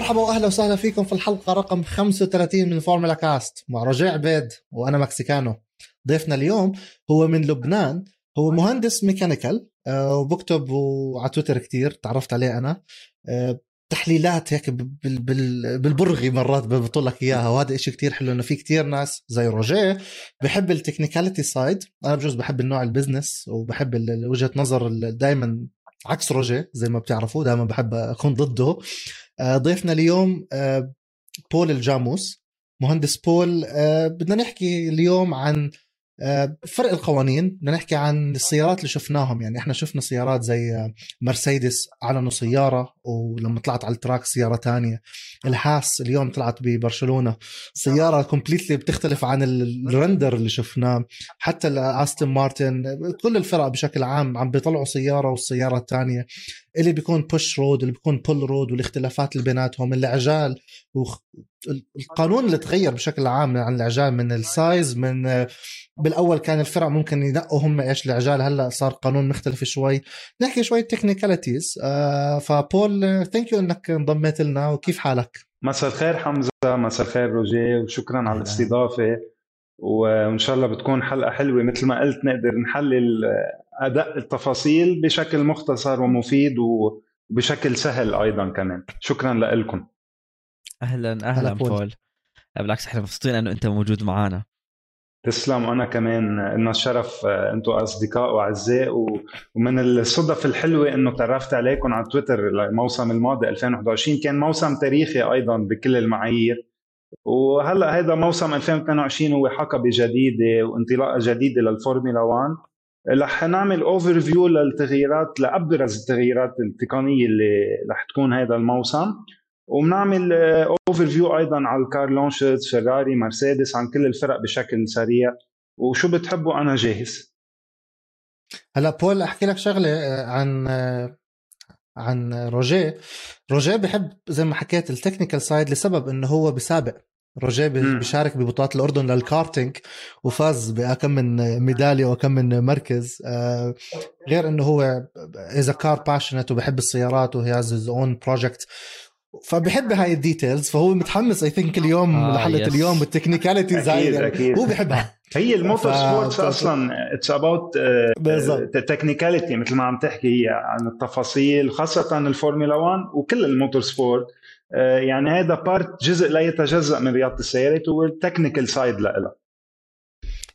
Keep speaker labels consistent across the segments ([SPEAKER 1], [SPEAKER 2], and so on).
[SPEAKER 1] مرحبا واهلا وسهلا فيكم في الحلقة رقم 35 من فورمولا كاست مع رجاء عبيد وأنا مكسيكانو. ضيفنا اليوم هو من لبنان هو مهندس mechanical آه، وبكتب على تويتر كتير تعرفت عليه أنا. آه، تحليلات هيك بالبرغي مرات ببطل لك إياها وهذا إشي كتير حلو إنه في كتير ناس زي روجيه بحب ال technicality side أنا بجوز بحب النوع ال business وبحب وجهة نظر دائما عكس روجيه زي ما بتعرفوا دائما بحب أكون ضده. ضيفنا اليوم آه، بول الجاموس. مهندس بول آه، بدنا نحكي اليوم عن فرق القوانين بدنا نحكي عن السيارات اللي شفناهم. يعني إحنا شفنا سيارات زي مرسيدس اعلنوا سيارة ولما طلعت على ال track سيارة تانية. ال Haas اليوم طلعت ببرشلونة. سيارة completely بتختلف عن ال render اللي شفناه. حتى استون مارتن كل الفرق بشكل عام عم بيطلعوا سيارة والسيارة الثانية اللي بيكون push rod اللي بيكون pull rod والاختلافات اللي بيناتهم العجال القانون اللي تغير بشكل عام عن العجال من ال size من بالأول كان الفرق ممكن ينقوا هم إيش العجال هلأ صار قانون مختلف شوي. نحكي شوي technicalities آه فبول thank you إنك انضميت لنا وكيف حالك؟
[SPEAKER 2] مساء الخير حمزة مساء الخير روجيه وشكرا على الاستضافة. وإن شاء الله بتكون حلقة حلوة مثل ما قلت نقدر نحلل أداء التفاصيل بشكل مختصر ومفيد وبشكل سهل أيضا كمان. شكرا لكم.
[SPEAKER 3] أهلا أهلا بول بالعكس إحنا مبسوطين إنه أنت موجود معنا
[SPEAKER 2] تسلم. وأنا كمان لنا الشرف أنتم أصدقاء وأعزاء ومن الصدف الحلوة إنه تعرفت عليكم على تويتر الموسم الماضي 2021 كان موسم تاريخي أيضا بكل المعايير. وهلأ هذا موسم 2022 هو حقبة جديدة وانطلاقة جديدة للفورمولا 1 رح نعمل overview للتغييرات لأبرز التغييرات التقنية اللي رح تكون هذا الموسم. وبنعمل overview أيضا على ال car launches فيراري مرسيدس عن كل الفرق بشكل سريع. وشو بتحبوا أنا جاهز.
[SPEAKER 1] هلا بول أحكي لك شغلة آه، عن آه، عن روجيه. روجيه بحب زي ما حكيت ال technical side لسبب إنه هو بسابق. روجيه بيشارك ببطولات الأردن للكارتينج وفاز بكم من ميدالية وكم من مركز. آه، غير إنه هو is car passionate وبحب السيارات وهي has own project فبحب هاي ال details فهو متحمس I think اليوم آه لحلقة yes. اليوم وال technicalities
[SPEAKER 2] هاي يعني
[SPEAKER 1] هو بحبها.
[SPEAKER 2] هي الموتور ف... sports أصلا it's about technicality مثل ما عم تحكي هي عن التفاصيل خاصة الفورمولا 1 وكل ال motor sport. يعني هذا part جزء لا يتجزأ من رياضة السيارات وال technical side لها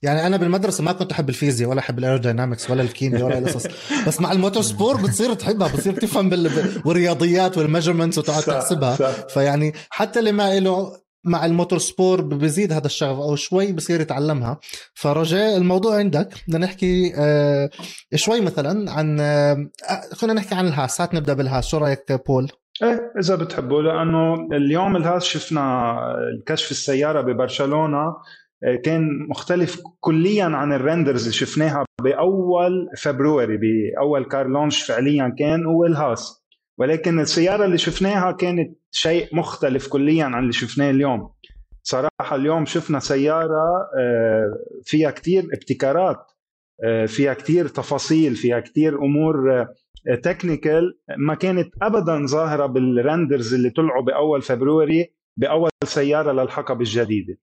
[SPEAKER 1] يعني أنا بالمدرسة ما كنت أحب الفيزياء ولا أحب ال aerodynamics ولا الكيمياء ولا القصص بس مع ال motor sport بتصير تحبها بتصير تفهم بال... والرياضيات وال measurements وتقعد تحسبها. فيعني حتى اللي ما له مع ال motor sport بزيد هذا الشغف أو شوي بصير يتعلمها. فرجع الموضوع عندك بدنا نحكي آه شوي مثلا عن آه خلينا نحكي عن الهاس هات نبدأ بالهاس. شو رأيك بول؟
[SPEAKER 2] إيه إذا بتحبوا لأنه اليوم الهاس شفنا الكشف السيارة ببرشلونة آه، كان مختلف كليا عن ال renders اللي شفناها بأول فبراير بأول car launch فعليا كان هو الهاس. ولكن السيارة اللي شفناها كانت شيء مختلف كليا عن اللي شفناه اليوم. صراحة اليوم شفنا سيارة آه، فيها كتير ابتكارات آه، فيها كتير تفاصيل فيها كتير أمور technical ما كانت ابدا ظاهرة بال renders اللي طلعوا بأول فبراير بأول سيارة للحقب الجديدة.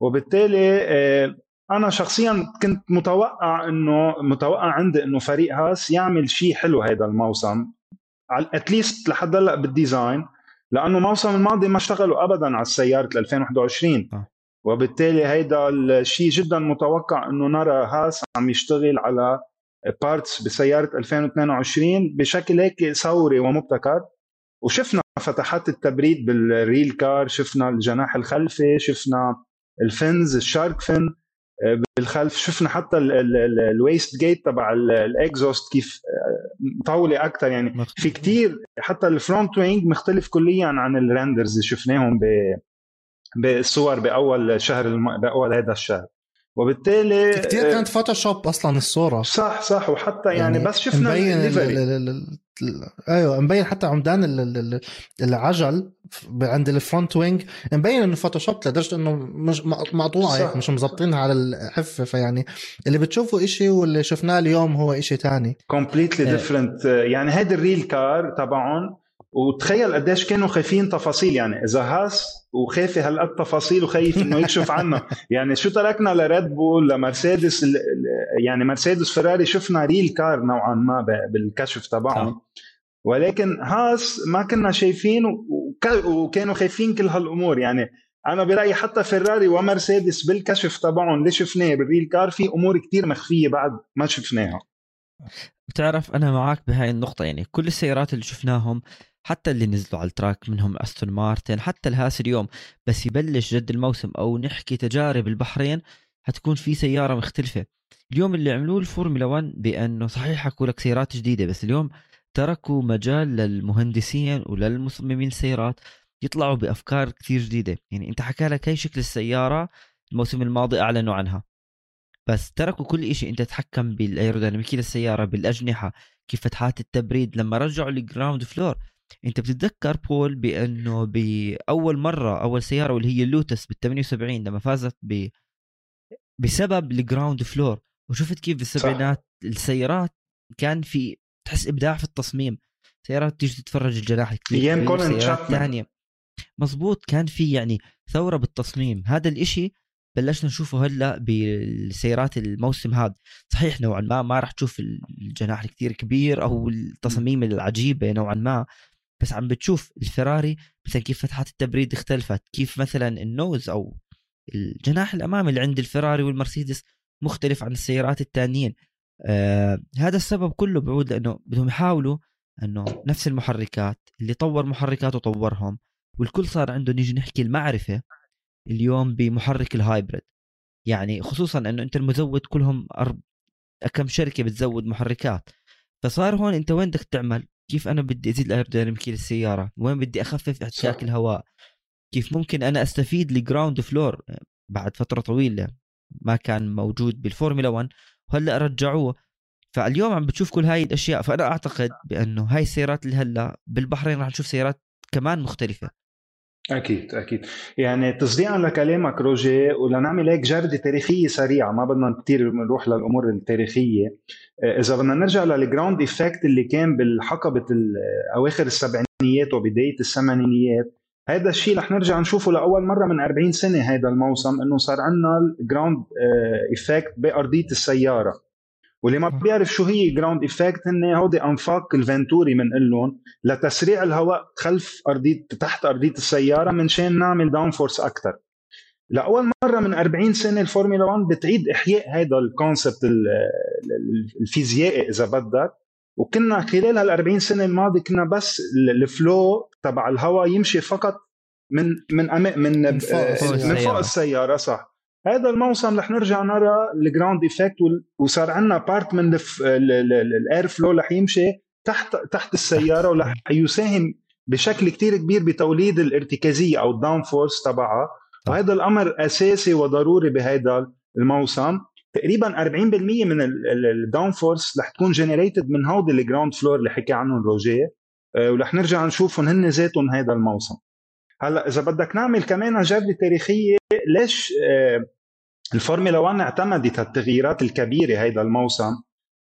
[SPEAKER 2] وبالتالي آه، أنا شخصيا كنت متوقع إنه متوقع عندي إنه فريق هاس يعمل شيء حلو هذا الموسم. at least لحد هلأ بال design لأنه الموسم الماضي ما اشتغلوا ابدا على السيارة 2021 آه. وبالتالي هيدا الشيء جدا متوقع إنه نرى هاس عم يشتغل على parts بسيارة 2022 بشكل هيك ثوري ومبتكر. وشفنا فتحات التبريد بال real car شفنا الجناح الخلفي شفنا ال fins ال shark fin آه، بالخلف شفنا حتى ال wastegate تبع ال exhaust كيف آه، مطولة أكثر يعني في كتير حتى ال front wing مختلف كليا عن ال renders اللي شفناهم بالصور بأول شهر الم... بأول هذا الشهر. وبالتالي
[SPEAKER 1] كثير آه، كانت فوتوشوب أصلا الصورة.
[SPEAKER 2] صح صح وحتى يعني, يعني بس شفنا
[SPEAKER 1] مبين أيوه مبين حتى عمدان العجل عند ال front wing مبين إنه فوتوشوب لدرجة إنه مش مقطوعه هيك مش مظبطينها على الحفة. فيعني اللي بتشوفه إشي واللي شفناه اليوم هو إشي تاني.
[SPEAKER 2] completely different يعني هيدي ال real car تبعهم وتخيل قديش كانوا خافيين تفاصيل. يعني إذا هاس وخافي هالقد تفاصيل وخايف إنه يكشف عنها. يعني شو تركنا لريد بول لمرسيدس يعني مرسيدس فراري شفنا real car نوعا ما بالكشف تبعهم. ولكن هاس ما كنا شايفين وكانوا خافيين كل هالأمور. يعني أنا برأيي حتى فيراري ومرسيدس بالكشف تبعهم اللي شفناه بال real car في أمور كتير مخفية بعد ما شفناها.
[SPEAKER 3] بتعرف أنا معك بهاي النقطة. يعني كل السيارات اللي شفناهم حتى اللي نزلوا على ال track منهم أستون مارتن حتى الهاس اليوم. بس يبلش جد الموسم أو نحكي تجارب البحرين حتكون في سيارة مختلفة. اليوم اللي عملوه الفورمولا 1 بأنه صحيح حكوا لك سيارات جديدة بس اليوم تركوا مجال للمهندسين وللمصممين السيارات يطلعوا بأفكار كثير جديدة. يعني أنت حكى لك هي شكل السيارة الموسم الماضي أعلنوا عنها. بس تركوا كل شيء أنت تتحكم بالأيروديناميكية للسيارة بالأجنحة كيف فتحات التبريد. لما رجعوا ال ground floor أنت بتتذكر بول بأنه بأول مرة أول سيارة واللي هي اللوتس بال 78 لما فازت ب بسبب ال ground floor وشفت كيف بالسبعينات السيارات كان في تحس إبداع في التصميم. سيارات تيجي تتفرج الجناح
[SPEAKER 2] كثير أيام كولن
[SPEAKER 3] ثانية مزبوط كان في يعني ثورة بالتصميم. هذا الإشي بلشنا نشوفه هلأ بالسيارات الموسم هذا. صحيح نوعا ما ما راح تشوف الجناح الكثير كبير أو التصاميم العجيبة نوعا ما. بس عم بتشوف الفراري مثلا كيف فتحات التبريد اختلفت كيف مثلا النوز أو الجناح الامامي اللي عند الفراري والمرسيدس مختلف عن السيارات الثانيين آه هذا السبب كله بعود لأنه بدهم يحاولوا إنه نفس المحركات اللي طور محركات وطورهم والكل صار عنده نيجي نحكي المعرفة اليوم بمحرك ال hybrid. يعني خصوصا إنه أنت المزود كلهم أرب... كم شركة بتزود محركات. فصار هون أنت وين بدك تعمل؟ كيف أنا بدي أزيد الايروديناميكيه للسياره وين بدي أخفف إحتكاك الهواء؟ كيف ممكن أنا أستفيد ال ground floor بعد فترة طويلة ما كان موجود بالفورمولا 1 وهلأ رجعوه. فاليوم عم بتشوف كل هاي الأشياء فأنا أعتقد بأنه هاي السيارات اللي هلأ بالبحرين راح نشوف سيارات كمان مختلفة.
[SPEAKER 2] أكيد أكيد. يعني تصديقا لكلامك روجي ولنعمل هيك جردة تاريخية سريعة ما بدنا كثير نروح للأمور التاريخية. آه، إذا بدنا نرجع لل ground effect اللي كان بالحقبة اواخر السبعينيات وبداية الثمانينيات هذا الشيء رح نرجع نشوفه لأول مرة من 40 سنة هذا الموسم إنه صار عندنا ال ground effect بأرضية السيارة. واللي ما بيعرف شو هي ground effect هن هودي أنفاق الفنتوري بنقول لهم لتسريع الهواء خلف أرضية تحت أرضية السيارة منشان نعمل downforce أكثر لأول مرة من 40 سنة الفورمولا 1 بتعيد إحياء هذا ال concept الفيزيائي إذا بدك. وكنا خلال هال 40 سنة الماضيه كنا بس ال flow تبع الهواء يمشي فقط من من من من فوق, من فوق السيارة صح. هذا الموسم رح نرجع نرى ال ground effect وصار عندنا part من ال airflow رح يمشي تحت تحت السيارة ورح يساهم بشكل كتير كبير بتوليد الارتكازية أو ال downforce تبعها. وهذا الأمر أساسي وضروري بهذا الموسم. تقريبا 40% من ال downforce رح تكون generated من هودي ال ground floor اللي حكي عنهم روجيه. آه، ورح نرجع نشوفهم هن ذاتهم هذا الموسم. هلأ إذا بدك نعمل كمان جرده تاريخية ليش آه، الفورمولا 1 اعتمدت التغييرات الكبيرة هيدا الموسم.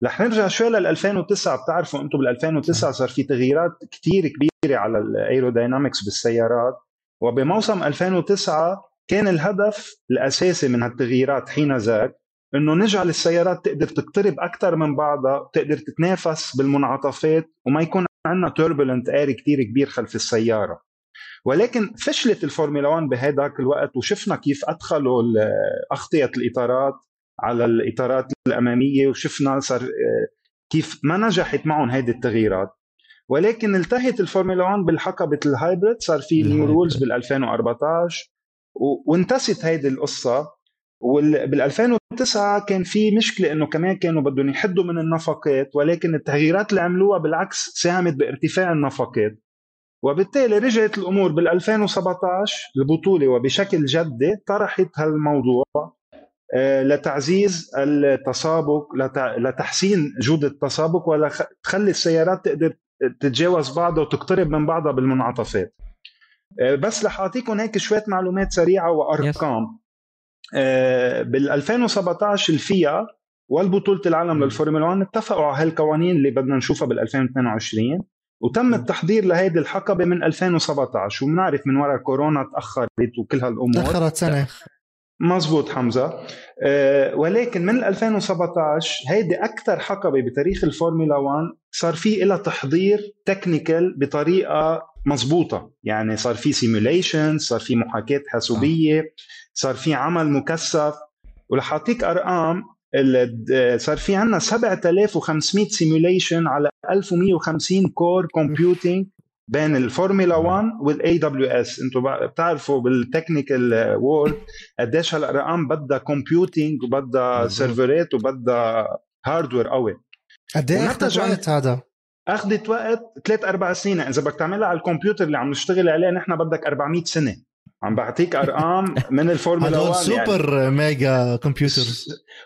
[SPEAKER 2] رح نرجع شوي لل 2009 بتعرفوا أنتم بال 2009 صار في تغييرات كثير كبيرة على ال aerodynamics بالسيارات. وبموسم 2009 كان الهدف الأساسي من هالتغييرات حين ذاك إنه نجعل السيارات تقدر تقترب أكثر من بعضها تقدر تتنافس بالمنعطفات وما يكون عندنا turbulent air كثير كبير خلف السيارة. ولكن فشلت الفورمولا 1 بهذاك الوقت وشفنا كيف أدخلوا أغطية الإطارات على الإطارات الأمامية وشفنا صار كيف ما نجحت معهم هذه التغييرات. ولكن انتهت الفورمولا 1 بالحقبة ال hybrid صار في new rules بال 2014 وانتست هيدي القصة. وبال 2009 كان في مشكلة إنه كمان كانوا بدهم يحدوا من النفقات ولكن التغييرات اللي عملوها بالعكس ساهمت بارتفاع النفقات. وبالتالي رجعت الأمور بال 2017 البطولة وبشكل جدي طرحت هالموضوع آه، لتعزيز التسابق لتحسين جوده التسابق ولتخلي السيارات تقدر تتجاوز بعضها وتقترب من بعضها بالمنعطفات. آه، بس رح أعطيكم هيك شوية معلومات سريعة وأرقام. آه، بال 2017 الفيا والبطولة العالم للفورمولا 1 اتفقوا على هالقوانين اللي بدنا نشوفها بال 2022 وتم التحضير لهيدي الحقبة من 2017 وبنعرف من وراء كورونا تأخرت وكل هالأمور.
[SPEAKER 1] تأخرت سنة.
[SPEAKER 2] مزبوط حمزة. أه ولكن من 2017 هيدي أكثر حقبة بتاريخ الفورمولا 1 صار في لها تحضير technical بطريقة مزبوطة. يعني صار في simulation صار في محاكاة حاسوبية صار في عمل مكثف. ورح اعطيك أرقام صار في عندنا 7500 simulation على 1150 core computing بين الفورمولا 1 وال AWS أنتم بتعرفوا بال technical world قديش هالأرقام بدها computing وبدها سيرفرات وبدها hardware قوي.
[SPEAKER 1] قد إيه أخذت وقت هذا؟
[SPEAKER 2] أخذت وقت ثلاث أربع سنين. إذا بدك تعملها على الكمبيوتر اللي عم نشتغل عليه نحن بدك 400 سنة. عم بعطيك أرقام من الفورمولا 1
[SPEAKER 1] سوبر يعني. mega computer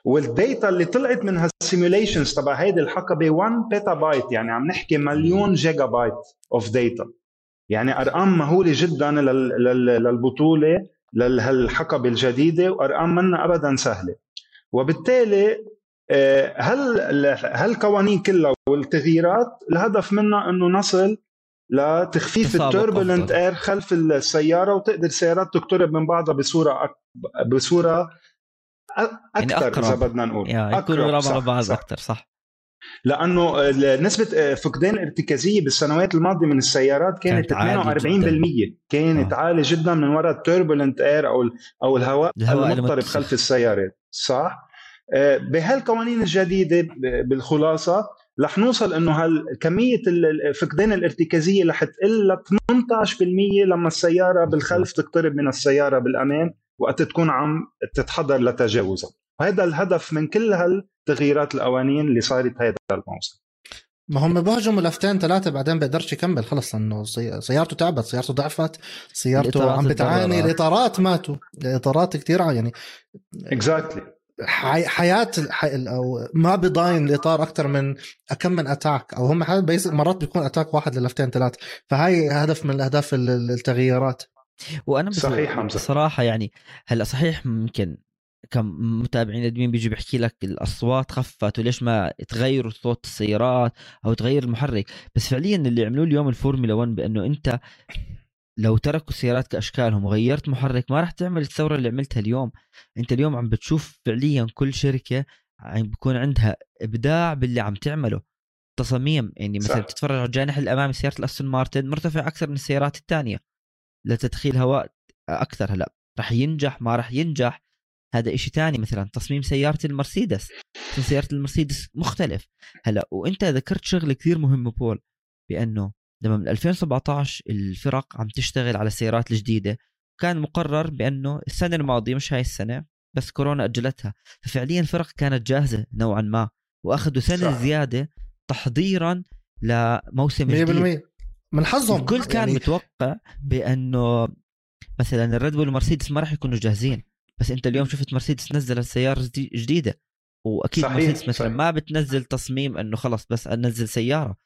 [SPEAKER 2] وال data اللي طلعت من هال simulations تبع هيدي الحقبة 1 petabyte يعني عم نحكي مليون جيجا بايت of data يعني أرقام مهولة جدا للبطولة لهالحقبة الجديدة وأرقام منا ابدا سهلة. وبالتالي آه، هل هالقوانين كلها والتغييرات الهدف منها إنه نصل لتخفيف ال turbulent air خلف السيارة وتقدر السيارات تقترب من بعضها بصورة أك... بصورة أكثر يعني إذا بدنا نقول.
[SPEAKER 3] يعني يكونوا على بعض أكثر صح.
[SPEAKER 2] لأنه نسبة فقدان الارتكازية بالسنوات الماضية من السيارات كانت, كانت 48% كانت آه. عالية جدا من وراء التوربulent اير أو أو الهواء, الهواء المضطرب خلف السيارات صح؟ آه، بهالقوانين الجديدة بالخلاصة رح نوصل إنه كمية فقدان الارتكازية رح تقل ل 18% لما السيارة بالخلف تقترب من السيارة بالأمان وقت تكون عم تتحضر لتجاوزها. وهذا الهدف من كل هالتغييرات القوانين اللي صارت هذا الموسم.
[SPEAKER 1] ما هم بهجموا لفتين ثلاثة بعدين بيقدرش يكمل خلص إنه سيارته تعبت سيارته ضعفت سيارته عم بتعاني الإطارات ماتوا الإطارات كثير يعني.
[SPEAKER 2] exactly exactly.
[SPEAKER 1] حي... حياة الحي... أو ما بضاين الإطار أكثر من كم من attack أو هم مرات بيكون attack واحد للفتين ثلاث. فهاي هدف من اهداف التغييرات.
[SPEAKER 3] وأنا صحيح بصراحة يعني هلأ صحيح ممكن كمتابعين أدمين بيجي بيحكي لك الأصوات خفت وليش ما تغيروا صوت السيارات أو تغير المحرك. بس فعليا اللي عملوه اليوم الفورمولا 1 بأنه أنت لو تركوا السيارات كأشكالهم وغيرت محرك ما راح تعمل الثورة اللي عملتها اليوم. أنت اليوم عم بتشوف فعليا كل شركة عم بيكون عندها إبداع باللي عم تعمله. تصاميم يعني مثلا صح. تتفرج على الجانح الأمامي سيارة الأستون مارتن مرتفع أكثر من السيارات الثانية لتدخيل هواء أكثر هلأ. راح ينجح ما راح ينجح. هذا إشي تاني مثلا تصميم سيارة المرسيدس. سيارة المرسيدس مختلف. هلأ وأنت ذكرت شغلة كثير مهمة بول بأنه لما من 2017 الفرق عم تشتغل على السيارات الجديدة كان مقرر بأنه السنة الماضية مش هاي السنة بس كورونا أجلتها ففعليا الفرق كانت جاهزة نوعا ما وأخذوا سنة صح. زيادة تحضيرا لموسم 100% جديد
[SPEAKER 1] من حظهم
[SPEAKER 3] الكل كان يعني... متوقع بأنه مثلا الريد بول ومرسيدس ما راح يكونوا جاهزين بس أنت اليوم شفت مرسيدس نزلت سيارة جديدة وأكيد صحيح. مرسيدس مثلا صحيح. ما بتنزل تصميم إنه خلص بس أنزل سيارة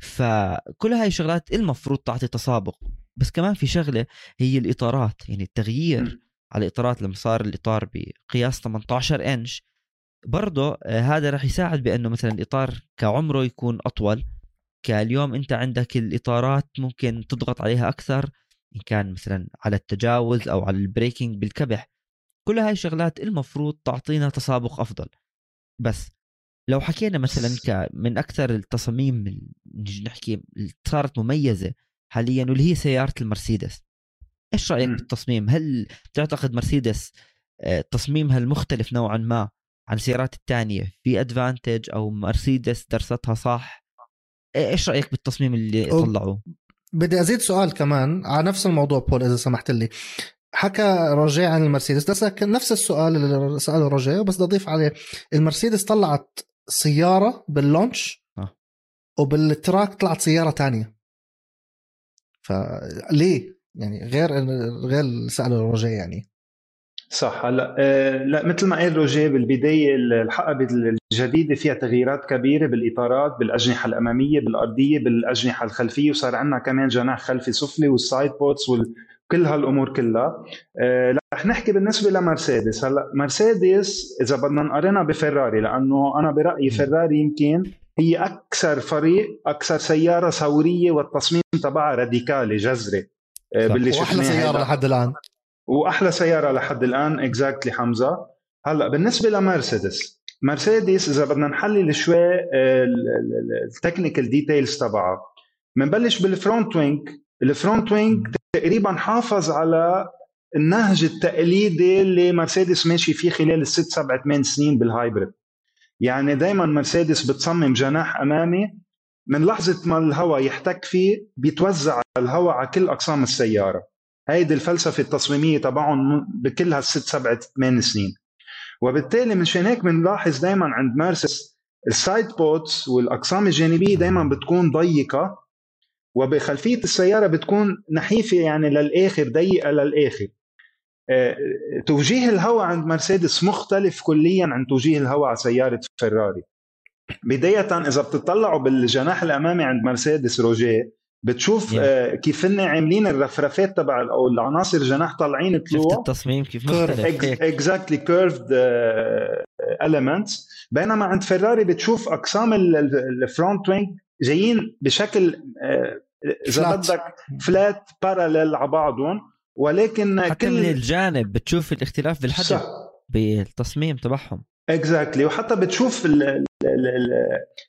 [SPEAKER 3] فكل هاي الشغلات المفروض تعطي تسابق بس كمان في شغلة هي الإطارات يعني التغيير م. على الإطارات لما صار الإطار بقياس 18 إنش برضه آه، هذا راح يساعد بأنه مثلا الإطار كعمره يكون أطول كاليوم أنت عندك الإطارات ممكن تضغط عليها أكثر إن كان مثلا على التجاوز أو على البريكنج بالكبح كل هاي الشغلات المفروض تعطينا تسابق أفضل بس لو حكينا مثلا من أكثر التصاميم نجي نحكي صارت مميزة حاليا واللي هي سيارة المرسيدس. إيش رأيك م. بالتصميم هل تعتقد مرسيدس آه، تصميمها المختلف نوعا ما عن السيارات الثانية في ادفانتج أو مرسيدس درستها صح؟ إيش رأيك بالتصميم اللي طلعوه؟
[SPEAKER 1] بدي أزيد سؤال كمان على نفس الموضوع بول إذا سمحت لي. حكى روجيه عن المرسيدس نفس السؤال اللي سأله روجيه بس بدي أضيف عليه. المرسيدس طلعت سيارة بال launch آه. وبال track طلعت سيارة تانية. فليه يعني غير غير سأله روجيه يعني.
[SPEAKER 2] صح. هلا آه لا مثل ما قال روجيه بالبداية الحقبه الجديدة فيها تغييرات كبيرة بالإطارات بالأجنحة الأمامية بالأرضية بالأجنحة الخلفية وصار عندنا كمان جناح خلفي سفلي وال sidepods وكل هالأمور كلها. آه رح نحكي بالنسبة لمرسيدس. هلا مرسيدس إذا بدنا نقارنها بفراري لأنه أنا برأيي فراري يمكن هي أكثر فريق أكثر سيارة ثورية والتصميم تبعها راديكالي جذري. آه، باللي
[SPEAKER 1] وأحلى
[SPEAKER 2] سيارة.
[SPEAKER 1] لحد الآن.
[SPEAKER 2] وأحلى سيارة لحد الآن exactly حمزة. هلا بالنسبة لمرسيدس مرسيدس إذا بدنا نحلل شوي ال technical details تبعها. بنبلش بال front wing ال front wing تقريبا حافظ على النهج التقليدي اللي مرسيدس ماشي فيه خلال الست سبع ثمان سنين بال hybrid يعني دائما مرسيدس بتصمم جناح أمامي من لحظة ما الهواء يحتك فيه بيتوزع الهواء على كل أقسام السيارة. هيدي الفلسفة التصميمية تبعهم بكل هالست سبع ثمان سنين. وبالتالي مشان هيك بنلاحظ دائما عند مرسيدس ال sidepods والأقسام الجانبية دائما بتكون ضيقة. وبخلفية السيارة بتكون نحيفة يعني للآخر ضيقة للآخر. آه، توجيه الهواء عند مرسيدس مختلف كليا عن توجيه الهواء على سيارة فيراري. بداية إذا بتطلعوا بالجناح الأمامي عند مرسيدس روجيه بتشوف
[SPEAKER 3] Yeah.
[SPEAKER 2] آه، كيف هن عاملين الرفرفات تبع أو العناصر الجناح طالعين
[SPEAKER 3] شفت
[SPEAKER 2] طلوع
[SPEAKER 3] التصميم كيف. مختلف؟
[SPEAKER 2] exactly curved elements. بينما عند فيراري بتشوف أقسام ال front wing جايين بشكل آه،
[SPEAKER 1] إذا.
[SPEAKER 2] بدك flat parallel على بعضهم ولكن
[SPEAKER 3] حتى
[SPEAKER 2] كل
[SPEAKER 3] من الجانب بتشوف الاختلاف بالحجم
[SPEAKER 2] صح.
[SPEAKER 3] بالتصميم تبعهم.
[SPEAKER 2] Exactly وحتى بتشوف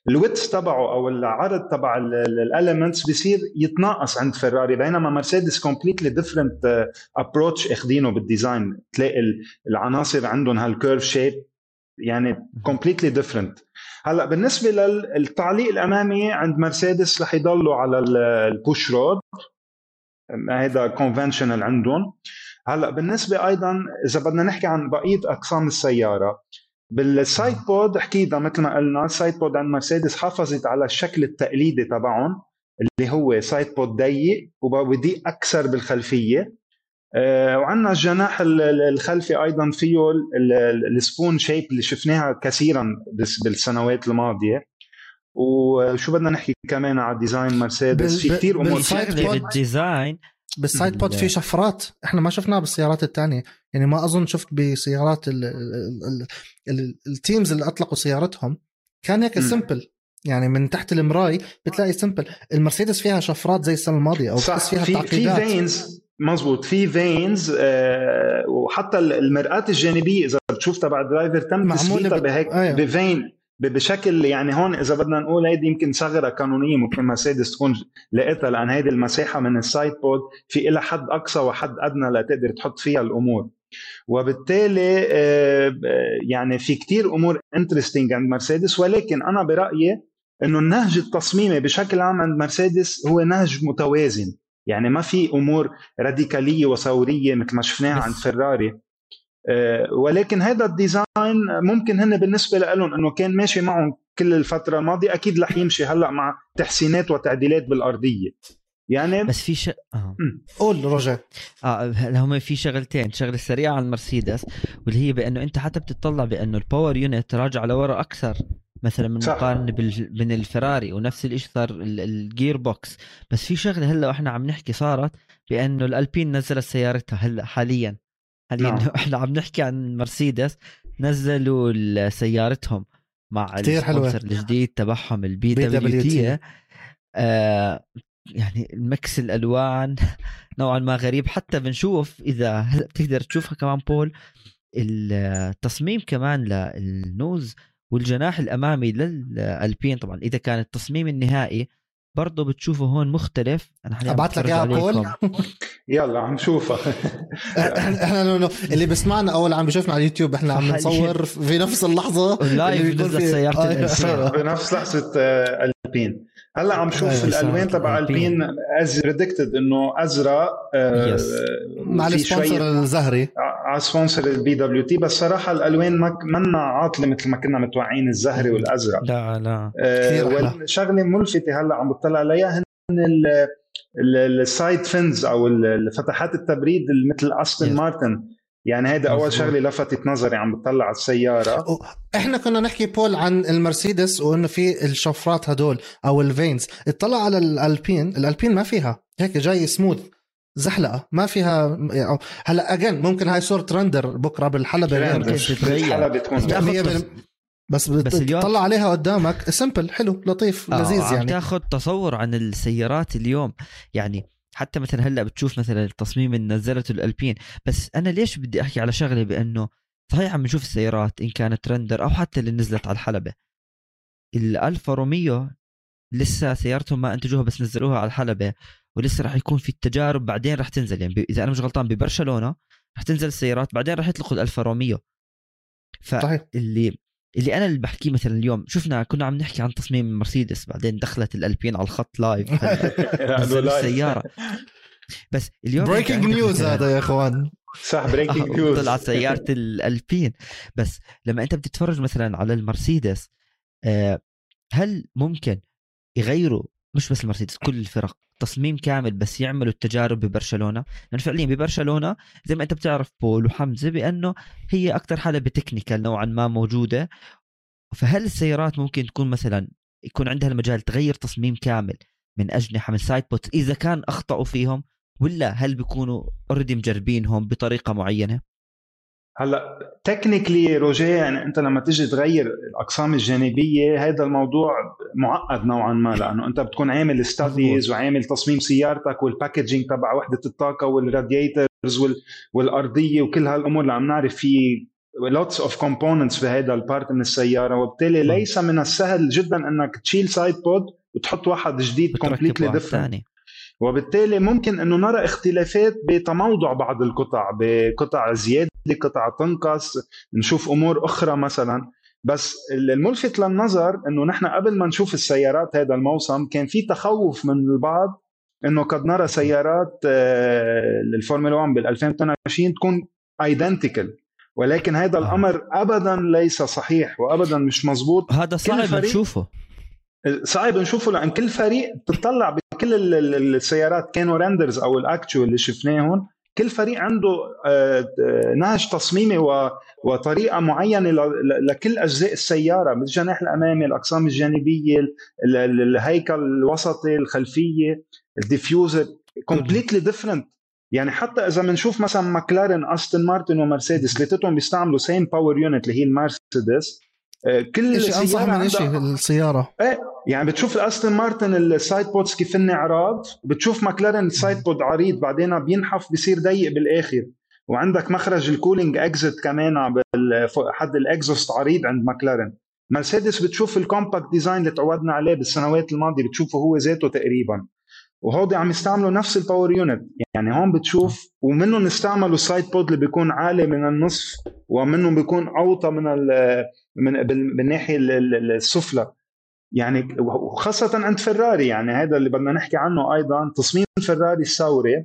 [SPEAKER 2] ال width تبعه أو العرض تبع ال elements بيصير يتناقص عند فيراري بينما مرسيدس completely different approach اخذينه بال design تلاقي ال- العناصر عندهم هال curve shape يعني completely different هلأ بالنسبة للتعليق الأمامي عند مرسيدس رح يضلوا على ال push rod. هذا conventional عندهم. هلأ بالنسبة أيضا إذا بدنا نحكي عن بقية أقسام السيارة بال side pod حكينا مثل ما قلنا ال side pod عند مرسيدس حافظت على الشكل التقليدي تبعهم اللي هو side pod ضيق وبضيق أكثر بالخلفية. وعندنا الجناح ال- ال- الخلفي أيضا فيه ال- ال- ال spoon shape اللي شفناها كثيرا بس- بالسنوات الماضية. وشو بدنا نحكي كمان على design مرسيدس. في كثير
[SPEAKER 3] أمور.
[SPEAKER 1] بال
[SPEAKER 3] design
[SPEAKER 1] بال side
[SPEAKER 3] pod
[SPEAKER 1] في شفرات. إحنا ما شفناها بالسيارات الثانية يعني ما أظن شفت بسيارات ال- ال- ال- ال- ال teams اللي أطلقوا سيارتهم. كان هيك. simple يعني من تحت المراي بتلاقي simple المرسيدس فيها شفرات زي السنة الماضية أو
[SPEAKER 2] صح.
[SPEAKER 1] بتحس فيها
[SPEAKER 2] في في
[SPEAKER 1] تعقيدات.
[SPEAKER 2] fins مزبوط في fins آه وحتى المرآة الجانبية إذا بتشوف تبع ال driver
[SPEAKER 1] تم
[SPEAKER 2] تثبيتها بهيك
[SPEAKER 1] أيوة.
[SPEAKER 2] ب fin بشكل يعني هون إذا بدنا نقول هيدي يمكن ثغرة قانونية ممكن مرسيدس تكون لقيتها لأن هيدي المساحة من ال side pod في لها حد أقصى وحد أدنى لتقدر تحط فيها الأمور. وبالتالي آه، يعني في كتير أمور interesting عند مرسيدس ولكن أنا برأيي إنه النهج التصميمي بشكل عام عند مرسيدس هو نهج متوازن. يعني ما في أمور راديكالية وثورية مثل ما شفناها عند فيراري. آه، ولكن هذا ال design ممكن هن بالنسبة لهم إنه كان ماشي معهم كل الفترة الماضية أكيد رح يمشي هلأ مع تحسينات وتعديلات بالأرضية. يعني
[SPEAKER 3] بس في ش... آه.
[SPEAKER 1] قول روجر.
[SPEAKER 3] آه هلا هم في شغلتين شغلة سريعة عن مرسيدس واللي هي بأنه أنت حتى بتطلع بأنه ال power unit راجع لورا أكثر. مثلا من. مقارنة بال... من الفراري ونفس الشيء صار ال- ال gear box بس في شغلة هلأ وإحنا عم نحكي صارت بأنه الألبين نزلت سيارتها هلأ حاليا حاليا
[SPEAKER 2] نعم.
[SPEAKER 3] إحنا عم نحكي عن مرسيدس نزلوا سيارتهم مع.
[SPEAKER 1] ال
[SPEAKER 3] sponsor الجديد تبعهم ال
[SPEAKER 1] BWT
[SPEAKER 3] آه يعني ال mix الألوان نوعا ما غريب حتى بنشوف إذا هلأ بتقدر تشوفها كمان بول التصميم كمان لل nose والجناح الأمامي للألبين طبعا. إذا كان التصميم النهائي برضه بتشوفه هون مختلف. أنا حاليا
[SPEAKER 1] ابعت لك إياها بول
[SPEAKER 3] عليكم.
[SPEAKER 2] يلا عم نشوفها
[SPEAKER 1] إحنا إحنا اللي بيسمعنا أو اللي عم بيشوفنا على اليوتيوب إحنا عم. نصور في نفس اللحظة.
[SPEAKER 3] live
[SPEAKER 1] اللي بيكون
[SPEAKER 3] نزلت
[SPEAKER 1] في-
[SPEAKER 3] سيارة
[SPEAKER 1] آه،.
[SPEAKER 2] بنفس لحظة آه، ألبين. هلا عم شوف
[SPEAKER 1] أيوة،
[SPEAKER 3] الألوان
[SPEAKER 2] تبع. ألبين as predicted إنه أزرق آه،
[SPEAKER 3] Yes.
[SPEAKER 1] مع
[SPEAKER 2] ال
[SPEAKER 1] sponsor الزهري
[SPEAKER 2] على sponsor ال BWT بس صراحة الألوان ما منا عاطلة مثل ما كنا متوقعين الزهري والأزرق
[SPEAKER 3] لا لا
[SPEAKER 1] أحلى.
[SPEAKER 2] والشغلة ملفتة هلا عم بطلع عليها هن ال- ال- ال side fins أو ال- فتحات التبريد مثل استون. مارتن يعني هيدا
[SPEAKER 3] أول.
[SPEAKER 2] شغلة لفتت نظري عم بطلع على السيارة.
[SPEAKER 1] إحنا كنا نحكي بول عن المرسيدس وإنه في الشفرات هدول أو ال fins. اطلع على الألبين الألبين ما فيها. هيك جاي سموث زحلقة ما فيها يعني هلأ again ممكن هاي صورة render بكرة بالحلبة غير
[SPEAKER 3] تتغير.
[SPEAKER 2] الحلبة تكون
[SPEAKER 3] بس
[SPEAKER 1] بتطلع عليها قدامك. simple حلو لطيف
[SPEAKER 3] آه،
[SPEAKER 1] لذيذ يعني.
[SPEAKER 3] تاخذ تصور عن السيارات اليوم. يعني حتى مثلا هلأ بتشوف مثلا التصميم اللي نزلته الألبين بس أنا ليش بدي أحكي على شغلة بأنه صحيح عم نشوف السيارات إن كانت render أو حتى اللي نزلت على الحلبة. الألفا روميو لسه سيارتهم ما أنتجوها بس نزلوها على الحلبة ولسه راح يكون في التجارب بعدين راح تنزل. يعني إذا أنا مش غلطان ببرشلونة راح تنزل السيارات بعدين راح يطلقوا الألفا روميو. فاللي اللي أنا اللي بحكيه مثلا اليوم شفنا كنا عم نحكي عن تصميم المرسيدس بعدين دخلت الألبين على الخط live السيارة. بس اليوم
[SPEAKER 1] breaking
[SPEAKER 3] news
[SPEAKER 1] هذا يا إخوان.
[SPEAKER 2] صح breaking news
[SPEAKER 3] طلعت سيارة الألبين. بس لما أنت بتتفرج مثلا على المرسيدس آه، هل ممكن يغيروا مش بس المرسيدس كل الفرق؟ تصميم كامل بس يعملوا التجارب ببرشلونة لأن فعليا ببرشلونة زي ما أنت بتعرف بول وحمزة بأنه هي أكثر حلبه technical نوعا ما موجودة فهل السيارات ممكن تكون مثلا يكون عندها المجال تغير تصميم كامل من أجنحة من side pods إذا كان أخطأوا فيهم ولا هل بيكونوا already مجربينهم بطريقة معينة؟
[SPEAKER 2] هلا technically روجيه يعني انت لما تيجي تغير الأقسام الجانبية هذا الموضوع معقد نوعا ما لأنه انت بتكون عامل studies وعامل تصميم سيارتك وال packaging تبع وحدة الطاقة وال radiators وال... والأرضية وكل هالأمور اللي عم نعرف في lots of components في هذا ال part من السيارة. وبالتالي. ليس من السهل جدا إنك تشيل side pod وتحط واحد جديد completely
[SPEAKER 3] different
[SPEAKER 2] وبالتالي ممكن إنه نرى اختلافات بتموضع بعض القطع بقطع زيادة قطع تنقص نشوف أمور أخرى مثلا. بس الملفت للنظر إنه نحن قبل ما نشوف السيارات هذا الموسم كان في تخوف من البعض إنه قد نرى سيارات الفورمولا 1 بال 2022 تكون identical ولكن هذا
[SPEAKER 3] آه.
[SPEAKER 2] الأمر ابدا ليس صحيح وابدا مش مزبوط
[SPEAKER 3] هذا صعب نشوفه.
[SPEAKER 2] صعب نشوفه لأن كل فريق بتطلع بكل ال- ال- السيارات. كانوا renders أو ال actual اللي شفناهم كل فريق عنده آه، آه، نهج تصميمي وطريقة معينة لكل أجزاء السيارة بالجناح الأمامي الأقسام الجانبية ال- ال- الهيكل الوسطي الخلفية ال diffuser completely different يعني حتى إذا بنشوف مثلا ماكلارين أستون مارتن ومرسيدس ثلاثتهم بيستعملوا same power unit اللي هي المرسيدس كل
[SPEAKER 1] شيء
[SPEAKER 2] أنصح
[SPEAKER 1] من شيء السيارة؟
[SPEAKER 2] يعني بتشوف الأستون مارتن ال side pods كيف هن عراض بتشوف ماكلارين ال side pod عريض بعدين بينحف بيصير ضيق بالآخر. وعندك مخرج ال cooling exit كمان حد ال exhaust عريض عند ماكلارين. مرسيدس بتشوف ال compact design اللي تعودنا عليه بالسنوات الماضية بتشوفه هو ذاته تقريبا. وهودي عم يستعملوا نفس ال power unit يعني هون بتشوف ومنهم استعملوا ال side pod اللي بيكون عالي من النصف ومنهم بيكون أوطى من ال من بال- بالناحيه ال- ال- السفلى يعني وخاصة عند فيراري يعني هذا اللي بدنا نحكي عنه أيضا تصميم فيراري الثوري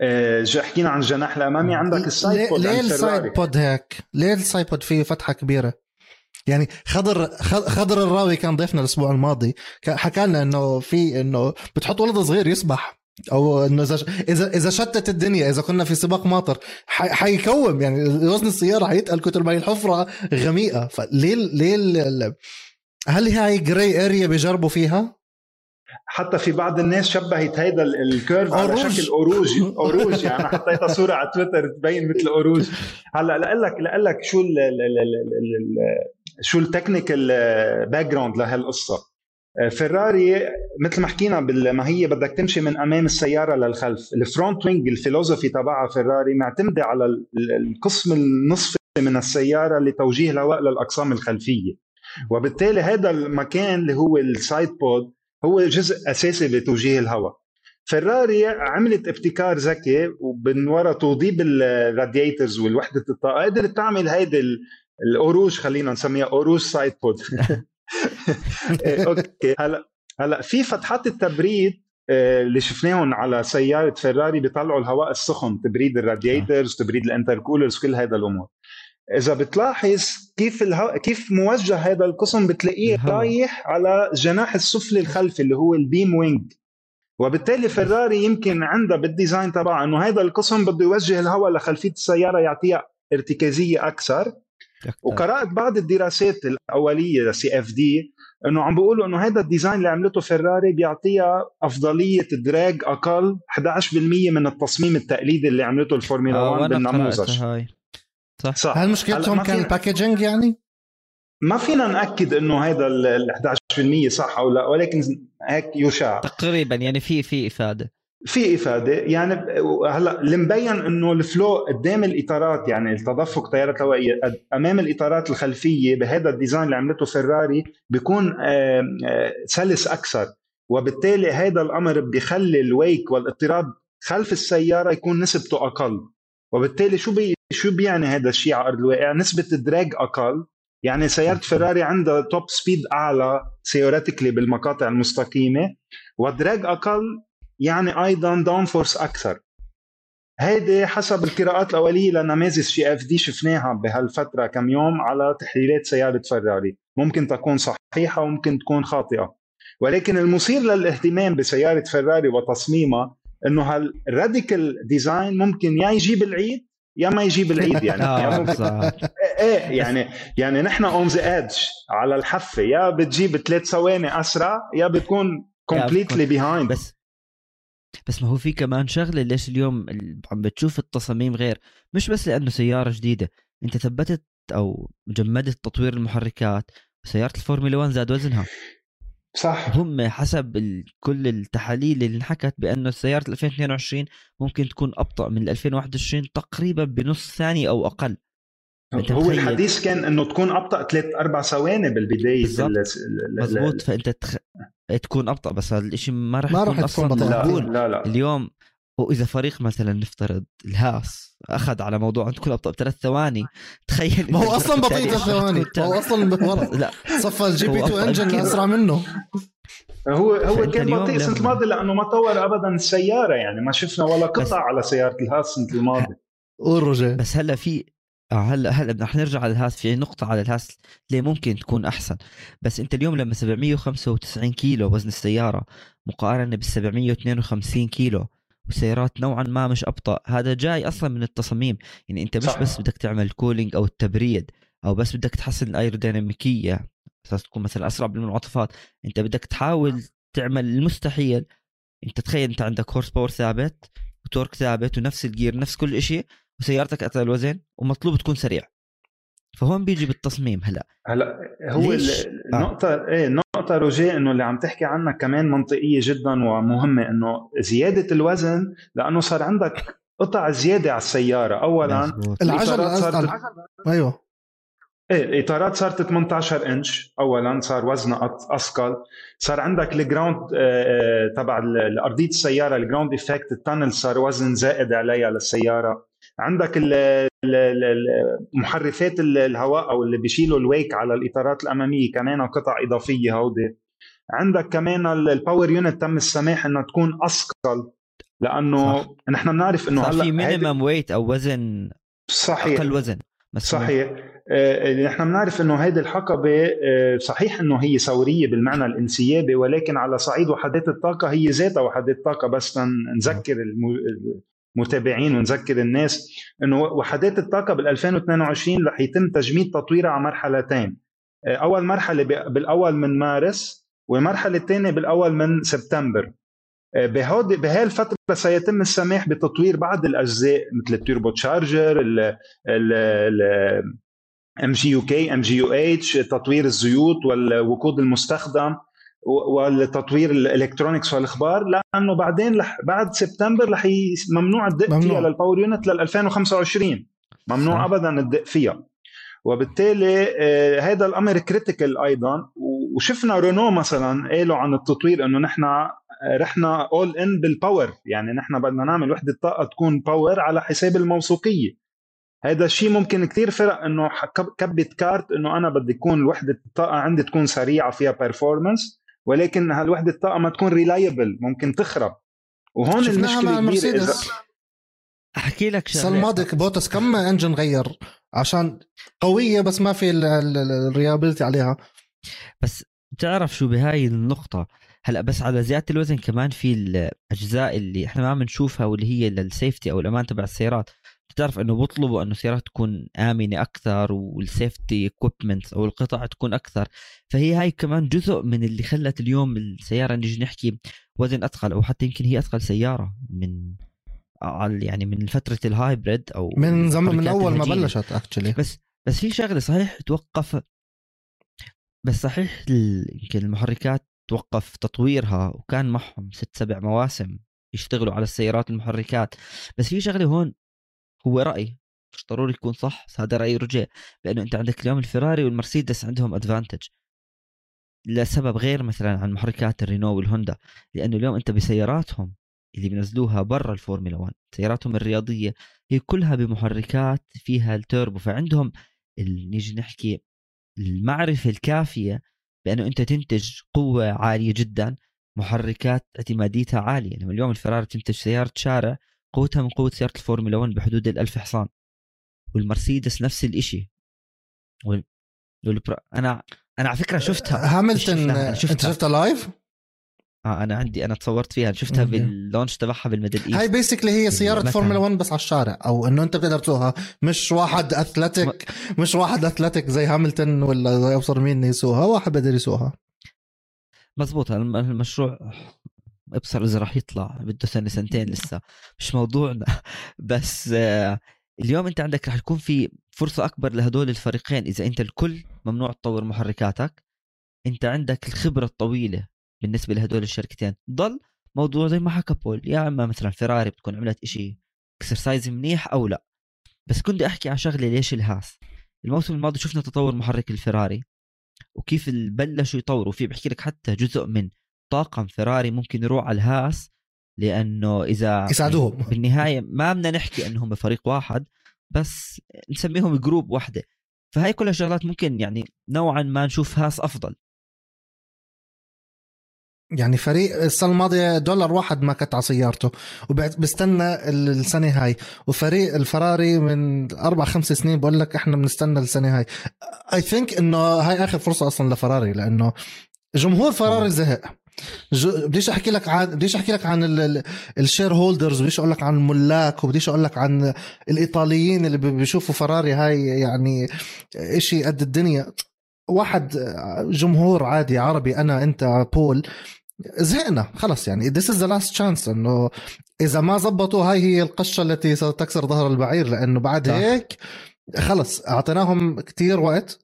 [SPEAKER 2] آه، حكينا عن الجناح الأمامي عندك ال
[SPEAKER 1] side
[SPEAKER 2] pod
[SPEAKER 1] ليه ال
[SPEAKER 2] side
[SPEAKER 1] pod هيك؟ ليه ال side pod فيه فتحة كبيرة؟ يعني خضر خضر الراوي كان ضيفنا الأسبوع الماضي حكى لنا إنه في إنه بتحط ولد صغير يسبح أو إنه إذا إذا شتت الدنيا إذا كنا في سباق ماطر ح- حيكوم يعني وزن السيارة حيتقل كتر ما هي الحفرة غميقة فليه ليه هل هاي grey area بيجربوا فيها؟
[SPEAKER 2] حتى في بعض الناس شبهت هيدا ال- ال curve
[SPEAKER 1] على.
[SPEAKER 2] شكل Eau Rouge Eau Rouge يعني حطيتها صورة على تويتر تبين مثل Eau Rouge هلأ لأقول لك لأقول لك شو ال شو ال technical background لهالقصة آه، فيراري مثل ما حكينا ما هي بدك تمشي من أمام السيارة للخلف. ال front wing ال philosophy تبعها فيراري معتمدة على ال- ال- القسم النصفي من السيارة لتوجيه الهواء للأقسام الخلفية. وبالتالي هذا المكان اللي هو ال side pod هو جزء أساسي بتوجيه الهواء. فيراري عملت ابتكار ذكي ومن وراء توضيب ال radiators والوحدة الطاقة. قدرت تعمل هيدي ال- ال Eau Rouge خلينا نسميها Eau Rouge side pod okay. هلا هلا في فتحات التبريد آه، اللي شفناهم على سيارة فيراري بيطلعوا الهواء السخن تبريد ال radiators تبريد ال intercoolers كل هذا الأمور. إذا بتلاحظ كيف الهو... كيف موجه هذا القسم بتلاقيه
[SPEAKER 3] الهواء.
[SPEAKER 2] رايح على الجناح السفلي الخلفي اللي هو ال beam wing. وبالتالي فيراري يمكن عندها بال design تبعها إنه هذا القسم بده يوجه الهواء لخلفية السيارة يعطيها ارتكازية أكثر. وقرأت بعض الدراسات الأولية CFD إنه عم بيقولوا إنه هذا ال design اللي عملته فيراري بيعطيها أفضلية drag أقل 11% من التصميم التقليدي اللي عملته الفورمولا
[SPEAKER 3] آه
[SPEAKER 2] 1
[SPEAKER 3] وأنا
[SPEAKER 2] بالنموذج
[SPEAKER 3] هاي. صح.
[SPEAKER 2] صح.
[SPEAKER 1] هل مشكلتهم كان
[SPEAKER 2] ال
[SPEAKER 1] packaging يعني؟
[SPEAKER 2] ما فينا نأكد إنه هذا ال 11% صح أو لا ولكن هيك يشاع.
[SPEAKER 3] تقريبا يعني في في إفادة.
[SPEAKER 2] في إفادة. يعني هلا اللي مبين إنه ال flow قدام الإطارات يعني التدفق تيارات هوائيه أمام الإطارات الخلفية بهذا ال design اللي عملته فيراري بيكون سلس أكثر. وبالتالي هذا الأمر بيخلي ال wake والإضطراب خلف السيارة يكون نسبته أقل. وبالتالي شو بي شو بيعني هذا الشيء على أرض الواقع؟ نسبة ال drag أقل. يعني سيارة فيراري عندها top speed أعلى theoretically بالمقاطع المستقيمة. وال drag أقل يعني أيضا downforce أكثر. هيدي حسب القراءات الأولية لنماذج CFD شفناها بهالفترة كم يوم على تحليلات سيارة فيراري ممكن تكون صحيحة وممكن تكون خاطئة. ولكن المثير للاهتمام بسيارة فيراري وتصميمها إنه هال radical design ممكن يا يجيب العيد يا ما يجيب العيد يعني, يعني إيه يعني يعني نحن on the edge على الحفة. يا بتجيب ثلاث ثواني أسرع يا بتكون completely behind
[SPEAKER 3] بس بس ما هو في كمان شغلة ليش اليوم عم بتشوف التصاميم غير مش بس لأنه سيارة جديدة أنت ثبتت أو جمدت تطوير المحركات سيارة الفورمولا 1 زاد وزنها.
[SPEAKER 2] صح.
[SPEAKER 3] هم حسب كل التحاليل اللي انحكت بأنه سيارة 2022 ممكن تكون أبطأ من 2021 تقريبا بنص ثانية أو أقل.
[SPEAKER 2] هو الحديث كان إنه تكون أبطأ ثلاث أربع ثواني بالبداية
[SPEAKER 3] مضبوط. فأنت تخ... تكون أبطأ بس هذا الشيء ما راح
[SPEAKER 1] ما راح تكون
[SPEAKER 3] أصلا
[SPEAKER 1] لا,
[SPEAKER 2] لا لا.
[SPEAKER 3] اليوم واذا فريق مثلا نفترض الهاس أخذ على موضوع ان تكون أبطأ بثلاث ثواني تخيل
[SPEAKER 1] ما هو أصلا بطيء ثلاث ثواني. هو أصلا لا. صفى ال GP2 engine اسرع منه.
[SPEAKER 2] هو هو كان بطيء السنة الماضية لأنه ما طور ابدا السيارة يعني. ما شفنا ولا قطع على سيارة الهاس السنة الماضية.
[SPEAKER 1] قول
[SPEAKER 3] بس هلأ في هلأ هلأ رح نرجع على الهاس في نقطة على الهاس ليه ممكن تكون أحسن. بس أنت اليوم لما 795 كيلو وزن السيارة مقارنة بال 752 كيلو وسيارات نوعا ما مش أبطأ هذا جاي أصلا من التصاميم. يعني أنت مش صح. بس بدك تعمل cooling أو التبريد أو بس بدك تحسن الأيروديناميكية أساس تكون مثلا أسرع بالمنعطفات. أنت بدك تحاول تعمل المستحيل. أنت تخيل أنت عندك horse power ثابت و torque ثابت ونفس ال gear نفس كل شيء وسيارتك اثقل وزن ومطلوب تكون سريع. فهون بيجي بالتصميم هلا.
[SPEAKER 2] هلا هو النقطة آه. إيه النقطة روجيه إنه اللي عم تحكي عنها كمان منطقية جدا ومهمة إنه زيادة الوزن لأنه صار عندك قطع زيادة على السيارة. اولا
[SPEAKER 1] العجلة صارت أيوه.
[SPEAKER 2] إيه الإطارات صارت 18 إنش. اولا صار وزنها أثقل. صار عندك الجراوند آه، آه، تبع ارضيه السيارة ال ground effect ال tunnel صار وزن زائد عليها للسيارة. عندك محرفات الهواء أو اللي بيشيلوا ال wake على الإطارات الأمامية كمان قطع إضافية هودي عندك كمان ال power unit تم السماح انها تكون أثقل لأنه صح. نحن بنعرف إنه
[SPEAKER 3] هلأ في minimum weight أو وزن
[SPEAKER 2] صحيح
[SPEAKER 3] أقل وزن
[SPEAKER 2] مسموح. صحيح آه نحن بنعرف إنه هيدي الحقبة آه صحيح إنه هي ثوريه بالمعنى الانسيابي ولكن على صعيد وحدات الطاقة هي ذاتها وحدات طاقه بس نذكر متابعين ونذكر الناس إنه وحدات الطاقة بال 2022 رح يتم تجميد تطويرها على مرحلتين. آه، أول مرحلة بالأول من مارس والمرحلة الثانية بالأول من سبتمبر. آه، بهود بهالفتره سيتم السماح بتطوير بعض الأجزاء مثل التوربو تشارجر ال ام جي يو كي ام جي يو اتش تطوير الزيوت والوقود المستخدم. والتطوير ال electronics والإخبار لأنه بعدين لح بعد سبتمبر رح ممنوع الدق ممنوع. فيها لل power unit لل 2025 ممنوع صح. ابدا الدق فيها. وبالتالي آه، هذا الأمر critical أيضا. وشفنا رونو مثلا قالوا عن التطوير إنه نحن آه، رحنا all in بال power يعني نحن بدنا نعمل وحدة طاقة تكون power على حساب الموثوقية. هذا الشيء ممكن كثير فرق إنه كبت كارت إنه أنا بدي يكون وحدة الطاقه عندي تكون سريعة فيها performance ولكن هالوحدة الطاقه ما تكون reliable ممكن تخرب. وهون المشكلة كبيرة اذا
[SPEAKER 3] أحكي لك
[SPEAKER 1] شغلة. الماضيه بوتاس كم engine غير؟ عشان قوية بس ما في reliability عليها.
[SPEAKER 3] بس بتعرف شو بهاي النقطة؟ هلا بس على زيادة الوزن كمان في الأجزاء اللي إحنا ما بنشوفها واللي هي لل safety أو الأمان تبع السيارات. بتعرف إنه بيطلبوا انه السيارات تكون آمنة أكثر وال safety equipment أو القطع تكون أكثر. فهي هاي كمان جزء من اللي خلت اليوم السيارة نيجي نحكي وزن أثقل أو حتى يمكن هي أثقل سيارة من يعني من فترة ال hybrid أو
[SPEAKER 1] من زمان من أول ما بلشت actually
[SPEAKER 3] بس بس في شغلة صحيح توقف بس صحيح يمكن المحركات توقف تطويرها وكان معهم ست سبع مواسم يشتغلوا على السيارات المحركات. بس في شغلة هون هو رأي مش ضروري يكون صح بس هذا رأي رجع لأنه أنت عندك اليوم الفيراري والمرسيدس عندهم advantage لسبب غير مثلا عن محركات الرينو والهوندا لأنه اليوم أنت بسياراتهم اللي بينزلوها برا الفورمولا 1 سياراتهم الرياضية هي كلها بمحركات فيها التوربو فعندهم نيجي نحكي المعرفة الكافية بأنه أنت تنتج قوة عالية جدا محركات اعتماديتها عالية يعني اليوم الفراري تنتج سيارة شارع قوتها من قوة سيارة الفورمولا 1 بحدود ال1000 حصان. والمرسيدس نفس الشيء وال... أنا أنا على فكرة شفتها.
[SPEAKER 1] هاملتون شفتها. أنت شفتها. live؟
[SPEAKER 3] آه أنا عندي أنا تصورت فيها. شفتها بال launch تبعها بال Middle East.
[SPEAKER 1] هاي basically هي سيارة فورمولا 1 بس على الشارع. أو إنه أنت بتقدر تسوقها. مش واحد athletic مش واحد athletic زي هاملتون ولا زي أبصر مين يسوقها. واحد بقدر يسوقها.
[SPEAKER 3] مزبوط المشروع أبصر إذا راح يطلع بده سنه سنتين لسه مش موضوعنا. بس اليوم أنت عندك راح يكون في فرصة أكبر لهدول الفريقين إذا أنت الكل ممنوع تطور محركاتك أنت عندك الخبرة الطويلة بالنسبة لهدول الشركتين. ضل موضوع زي ما حكى بول يا إما مثلا فيراري بتكون عملت إشي exercise منيح أو لا. بس كنت أحكي عن شغلة ليش الهاس. الموسم الماضي شفنا تطور محرك الفيراري وكيف بلشوا يطوروا. فيه بحكي لك حتى جزء من طاقم فيراري ممكن يروح على الهاس لأنه إذا
[SPEAKER 1] يساعدوهم.
[SPEAKER 3] بالنهاية ما بدنا نحكي انهم فريق واحد بس نسميهم group واحدة. فهي كلها شغلات ممكن يعني نوعا ما نشوف هاس أفضل.
[SPEAKER 1] يعني فريق السنة الماضية دولار واحد ما كانت على سيارته وبستنى السنة هاي. وفريق الفراري من أربع خمس سنين بقول لك إحنا بنستنى السنة هاي. I think إنه هاي آخر فرصة أصلا لفراري لأنه جمهور فراري زهق. بديش أحكي لك عن بديش أحكي لك عن ال shareholders بديش أقول لك عن الملاك وبديش أقول لك عن الإيطاليين اللي بيشوفوا فراري هاي يعني إشي قد الدنيا. واحد جمهور عادي عربي أنا أنت بول زهقنا خلص يعني. This is the last chance إنه إذا ما زبطوا هاي هي القشة التي ستكسر ظهر البعير لأنه بعد. هيك خلص أعطيناهم كتير وقت.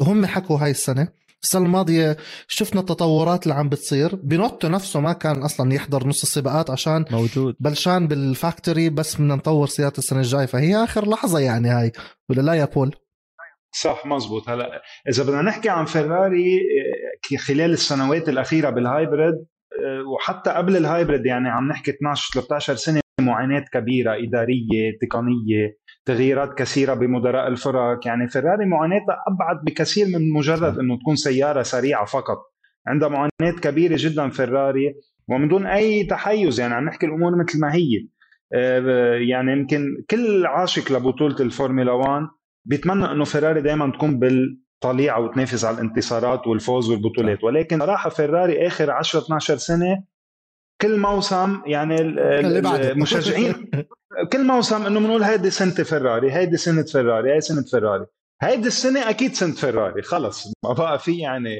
[SPEAKER 1] وهم حكوا هاي السنة السنة الماضية شفنا التطورات اللي عم بتصير. بينوتو نفسه ما كان أصلا يحضر نص السباقات عشان
[SPEAKER 3] موجود.
[SPEAKER 1] بلشان بال factory بس بدنا نطور سيارة السنة الجاية. فهي آخر لحظة يعني هاي. ولا لا يا بول؟
[SPEAKER 2] صح مزبوط. هلا إذا بدنا نحكي عن فيراري آه، خلال السنوات الأخيرة بال hybrid آه، وحتى قبل ال hybrid يعني عم نحكي 12 13 سنة معاناة كبيرة إدارية تقنية تغييرات كثيرة بمدراء الفرق. يعني فيراري معاناتها أبعد بكثير من مجرد إنه تكون سيارة سريعة فقط. عندها معاناة كبيرة جدا فيراري. ومن دون أي تحيز يعني عم نحكي الأمور مثل ما هي. آه، يعني يمكن كل عاشق لبطولة الفورمولا 1 بيتمنى إنه فيراري دائما تكون بالطليعه وتنافس على الانتصارات والفوز والبطولات. ولكن صراحة فيراري آخر 10 12 سنة كل موسم يعني المشجعين كل موسم إنه بنقول هيدي سنة فيراري هيدي سنة فيراري هيدي سنة فيراري. هيدي السنة أكيد سنة فيراري خلص. ما بقى في يعني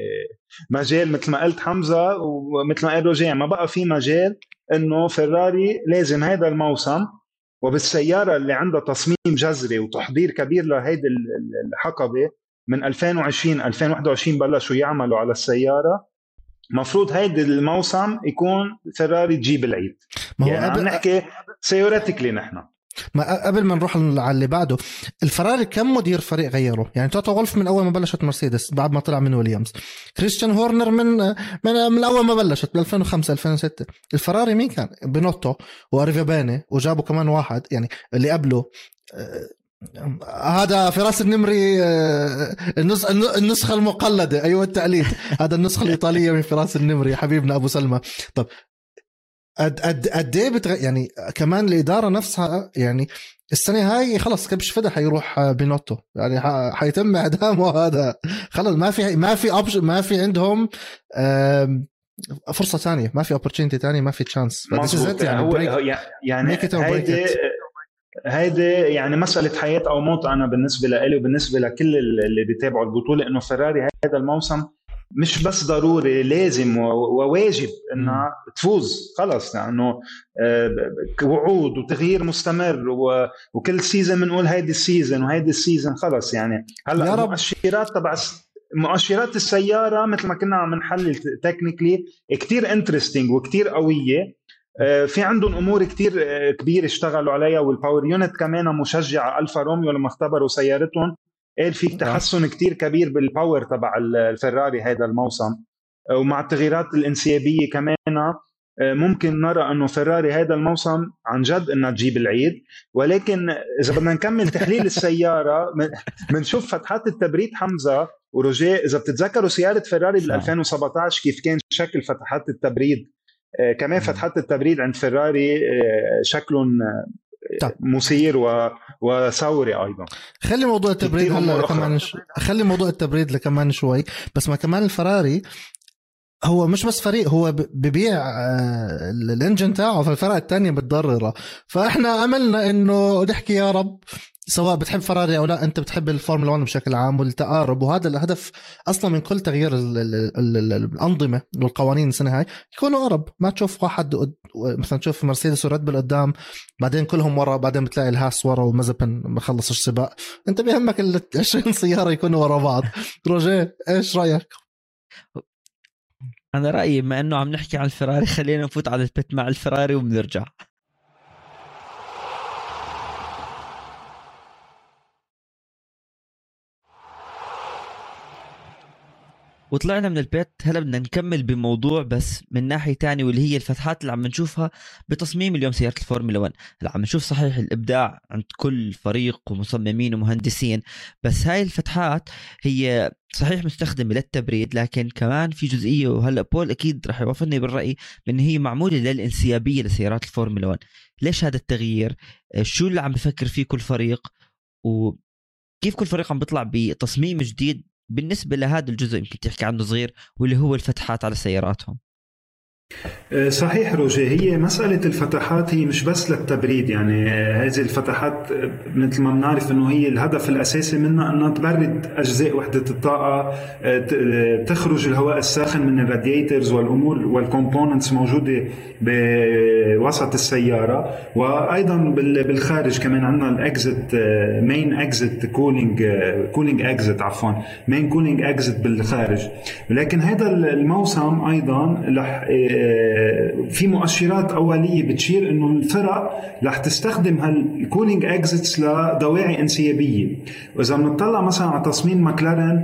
[SPEAKER 2] مجال مثل ما قلت حمزة ومثل ما قال رجع ما بقى في مجال إنه فيراري لازم هذا الموسم وبالسيارة اللي عندها تصميم جذري وتحضير كبير لهيدي الحقبة من 2020 2021 بلشوا يعملوا على السيارة. مفروض هيدي الموسم يكون فيراري تجيب العيد. ما هو يعني عم نحكي theoretically نحن.
[SPEAKER 1] ما قبل ما نروح على اللي بعده الفراري كم مدير فريق غيروا يعني توتو وولف من أول ما بلشت مرسيدس بعد ما طلع من ويليامز. كريستيان هورنر من من, من أول ما بلشت ب 2005 2006 الفراري مين كان؟ بينوتو باني وجابوا كمان واحد يعني اللي قبله آه، هذا فراس النمري آه، النسخة المقلدة. أيوة التقليد هذا النسخة الإيطالية من فراس النمري حبيبنا أبو سلمى. طب قد قد قد إيه بتغ... يعني كمان الإدارة نفسها يعني السنة هاي خلص كبش فدا حيروح بينوتو. يعني حيتم إعدامه هذا. خلص ما في ما في op... ما في عندهم فرصة ثانية. ما في opportunity ثانية ما في chance
[SPEAKER 2] يعني هو يعني هيدي هيدي يعني مسألة حياة أو موت أنا بالنسبة لي وبالنسبة لكل اللي بيتابعوا البطولة إنه فيراري هذا الموسم مش بس ضروري لازم وواجب إنها تفوز خلص لأنه يعني وعود وتغيير مستمر وكل season بنقول هيدي ال season وهيدي ال season خلص يعني. هلأ المؤشرات تبع مؤشرات السيارة مثل ما كنا عم نحلل technically كثير interesting وكثير قوية. في عندهم أمور كثير آه، كبيرة اشتغلوا عليها وال power unit كمان مشجعه ألفا روميو لما اختبروا سيارتهم. قال في تحسن كثير كبير بالباور تبع الفراري هذا الموسم. ومع التغييرات الانسيابية كمان ممكن نرى إنه فراري هذا الموسم عن جد إنها تجيب العيد. ولكن إذا بدنا نكمل تحليل السيارة بنشوف فتحات التبريد حمزة وروجيه إذا بتتذكروا سيارة فراري بال 2017 كيف كان شكل فتحات التبريد؟ آه، كمان فتحات التبريد عند فراري آه، شكلهم طيب. مثير و... وثوري أيضا.
[SPEAKER 1] خلي موضوع التبريد هلا كمان ش... خلي موضوع التبريد لكمان شوي بس ما كمان الفراري هو مش بس فريق هو ببيع آه، ال engine تاعه فالفرق الثانية بتضطر له. فإحنا املنا إنه نحكي يا رب سواء بتحب فراري أو لا أنت بتحب الفورمولا 1 بشكل عام والتقارب. وهذا الهدف أصلا من كل تغيير الأنظمة والقوانين السنة هاي يكونوا أقرب. ما تشوف واحد مثلا تشوف مرسيدس وريد بل قدام بعدين كلهم ورا بعدين بتلاقي الهاس ورا ومازبن مخلص السباق. أنت بيهمك ال 20 سيارة يكونوا ورا بعض. روجيه إيش رأيك؟
[SPEAKER 3] أنا رأيي بما إنه عم نحكي عن الفراري خلينا نفوت على البيت مع الفراري وبنرجع. وطلعنا من البيت هلا بدنا نكمل بموضوع بس من ناحية تانية واللي هي الفتحات اللي عم نشوفها بتصميم اليوم سيارة الفورمولا 1 هلا عم نشوف صحيح الإبداع عند كل فريق ومصممين ومهندسين بس هاي الفتحات هي صحيح مستخدمة للتبريد لكن كمان في جزئية وهلا بول أكيد رح يوافقني بالرأي بان هي معمولة للانسيابية لسيارات الفورمولا 1 ليش هذا التغيير؟ شو اللي عم بفكر فيه كل فريق؟ وكيف كل فريق عم بيطلع بتصميم جديد بالنسبة لهذا الجزء يمكن تحكي عنه صغير واللي هو الفتحات على سياراتهم.
[SPEAKER 2] صحيح روجي هي مسألة الفتحات هي مش بس للتبريد يعني آه، هذه الفتحات آه، مثل ما بنعرف إنه هي الهدف الأساسي منها أنها تبرد أجزاء وحدة الطاقة تخرج الهواء الساخن من ال radiators والأمور وال components موجودة بوسط السيارة وأيضا بالخارج كمان عندنا ال exit main exit cooling cooling exit عفوا main cooling exit بالخارج. لكن هذا الموسم أيضا رح في مؤشرات أولية بتشير إنه الفرق رح تستخدم هال cooling exits لدواعي انسيابية. وإذا بنطلع مثلا على تصميم ماكلارن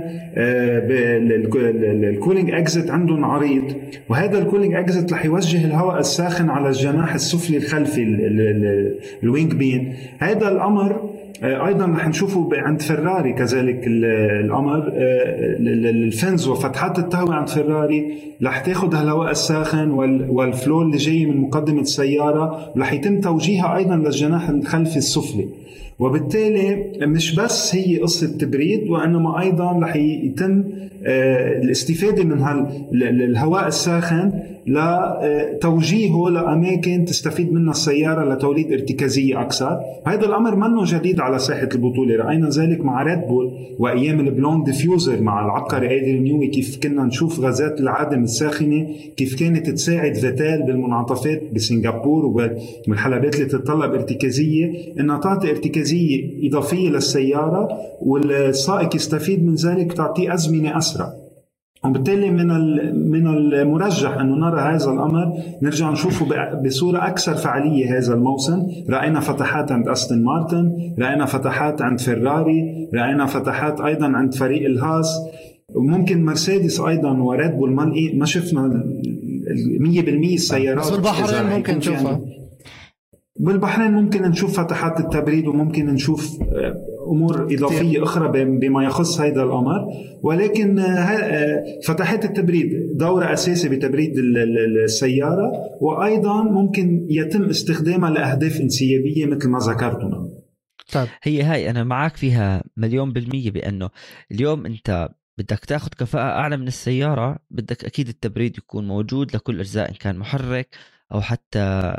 [SPEAKER 2] ال cooling exit عندهم عريض وهذا ال cooling exit رح يوجه الهواء الساخن على الجناح السفلي الخلفي ال wing beam هذا الأمر آه، أيضا رح نشوفه عند فراري كذلك الامر آه، ال fins وفتحات التهوية عند فراري رح تاخذ هالهواء الساخن وال flow اللي جاي من مقدمة السياره رح يتم توجيهها أيضا للجناح الخلفي السفلي. وبالتالي مش بس هي قصة تبريد وإنما أيضا رح يتم آه، الاستفادة من الهواء الساخن لتوجيهه لأماكن تستفيد منها السيارة لتوليد ارتكازية أكثر. هذا الأمر منو جديد على ساحة البطولة. رأينا ذلك مع ريد بول وأيام ال blown diffuser مع العبقري أدريان نيوي كيف كنا نشوف غازات العادم الساخنة كيف كانت تساعد فيتل بالمنعطفات بسنغافور والحلبات اللي تتطلب ارتكازية. إنها تعطي ارتكازية إضافية للسيارة والسائق يستفيد من ذلك تعطيه أزمنة أسرع. وبالتالي من من المرجح انه نرى هذا الأمر. نرجع نشوفه بصورة أكثر فعالية هذا الموسم، رأينا فتحات عند أستون مارتن، رأينا فتحات عند فيراري، رأينا فتحات أيضا عند فريق الهاس، وممكن مرسيدس أيضا وريد بول ما شفنا 100% السيارات
[SPEAKER 1] بس بالبحرين ممكن نشوفها.
[SPEAKER 2] بالبحرين ممكن نشوف فتحات التبريد وممكن نشوف آه، أمور إضافية. أخرى بما يخص هذا الأمر. ولكن آه، آه، فتحات التبريد دور أساسي بتبريد السيارة. وأيضا ممكن يتم استخدامها لأهداف إنسيابية مثل ما ذكرتنا.
[SPEAKER 3] طيب. هي هاي أنا معك فيها مليون بالمية بأنه اليوم أنت بدك تاخذ كفاءة أعلى من السيارة بدك أكيد التبريد يكون موجود لكل أجزاء إن كان محرك أو حتى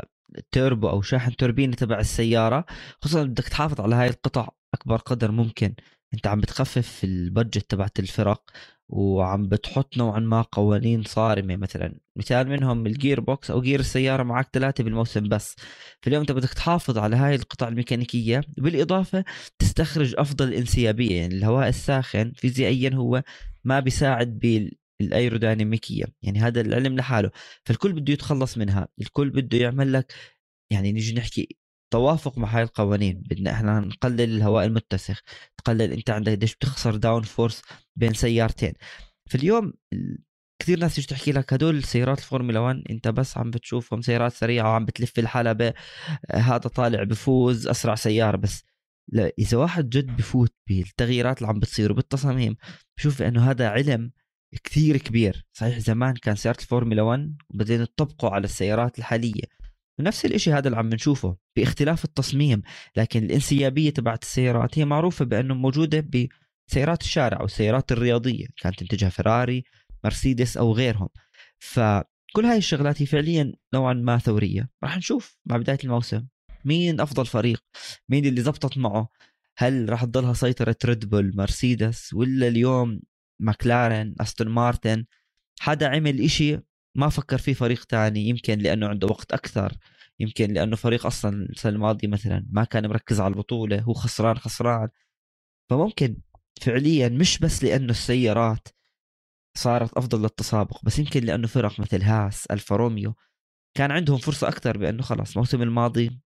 [SPEAKER 3] توربو أو شاحن توربينه تبع السيارة خصوصا بدك تحافظ على هاي القطع أكبر قدر ممكن. أنت عم بتخفف ال budget تبعت الفرق وعم بتحط نوعا ما قوانين صارمة. مثلا مثال منهم ال gear box أو جير السيارة معك ثلاثة بالموسم بس. فاليوم أنت بدك تحافظ على هاي القطع الميكانيكية بالإضافة تستخرج أفضل انسيابية. يعني الهواء الساخن فيزيائيا هو ما بيساعد بالايروديناميكية يعني هذا العلم لحاله فالكل بده يتخلص منها الكل بده يعمل لك يعني نيجي نحكي توافق مع هاي القوانين بدنا إحنا نقلل الهواء المتسخ تقلل أنت عندك قديش بتخسر downforce بين سيارتين. في اليوم كثير ناس تيجي تحكي لك هدول سيارات الفورمولا 1 أنت بس عم بتشوفهم سيارات سريعة وعم بتلف الحلبة هذا طالع بفوز أسرع سيارة بس لا إذا واحد جد بفوت بالتغييرات اللي عم بتصير وبالتصاميم بشوف إنه هذا علم كثير كبير. صحيح زمان كان سيارة الفورمولا 1 وبعدين تطبقوا على السيارات الحالية. ونفس الشيء هذا اللي عم نشوفه باختلاف التصميم. لكن الانسيابية تبعت السيارات هي معروفة بأنه موجودة بسيارات الشارع أو السيارات الرياضية. كانت تنتجها فيراري مرسيدس أو غيرهم. فكل هاي الشغلات هي فعليا نوعا ما ثورية. راح نشوف مع بداية الموسم مين أفضل فريق مين اللي زبطت معه. هل راح تضلها سيطرة ريد بول مرسيدس ولا اليوم ماكلارن أستون مارتن حدا عمل إشي ما فكر فيه فريق تاني يمكن لأنه عنده وقت أكثر يمكن لأنه فريق أصلا السنة الماضية مثلا ما كان مركز على البطولة هو خسران خسران. فممكن فعليا مش بس لأنه السيارات صارت أفضل للتسابق بس يمكن لأنه فرق مثل هاس ألفا روميو كان عندهم فرصة أكثر بأنه خلاص الموسم الماضي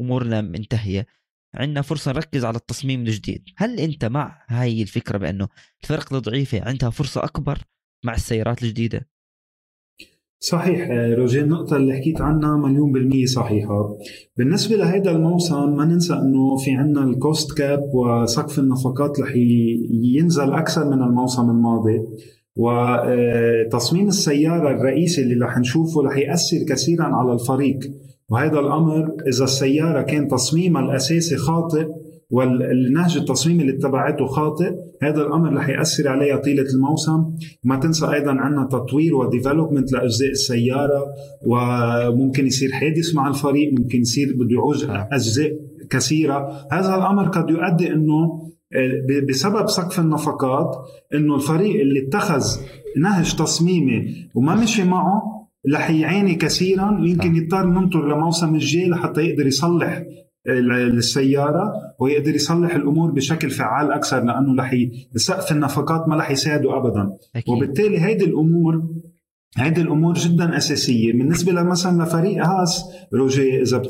[SPEAKER 3] أمورنا منتهيه عندنا فرصة نركز على التصميم الجديد. هل أنت مع هاي الفكرة بأنه الفرق الضعيفة عندها فرصة أكبر مع السيارات الجديدة؟
[SPEAKER 2] صحيح آه، روجيه النقطة اللي حكيت عنها مليون بالمية صحيحة. بالنسبة لهذا الموسم ما ننسى أنه في عنا الكوست كاب وسقف النفقات رح ينزل أكثر من الموسم الماضي. وتصميم السيارة الرئيسي اللي رح نشوفه رح يأثر كثيرا على الفريق. وهذا الأمر إذا السيارة كان تصميمها الأساسي خاطئ والنهج التصميمي اللي اتبعته خاطئ هذا الأمر رح يأثر عليها طيلة الموسم. ما تنسى أيضا عندنا تطوير وديفلوبمنت لأجزاء السيارة وممكن يصير حادث مع الفريق ممكن يصير بده يعوز أجزاء كثيرة. هذا الأمر قد يؤدي إنه بسبب سقف النفقات إنه الفريق اللي اتخذ نهج تصميمي وما مشي معه رح يعاني كثيرا. ويمكن يضطر ننطر لموسم الجاي لحتى يقدر يصلح السيارة ويقدر يصلح الأمور بشكل فعال أكثر لأنه رح سقف النفقات ما رح يساعده أبدا. أكيد. وبالتالي هيدي الأمور هيدي الأمور جدا أساسية. بالنسبة لمثلا لفريق هاس روجي إذا بت...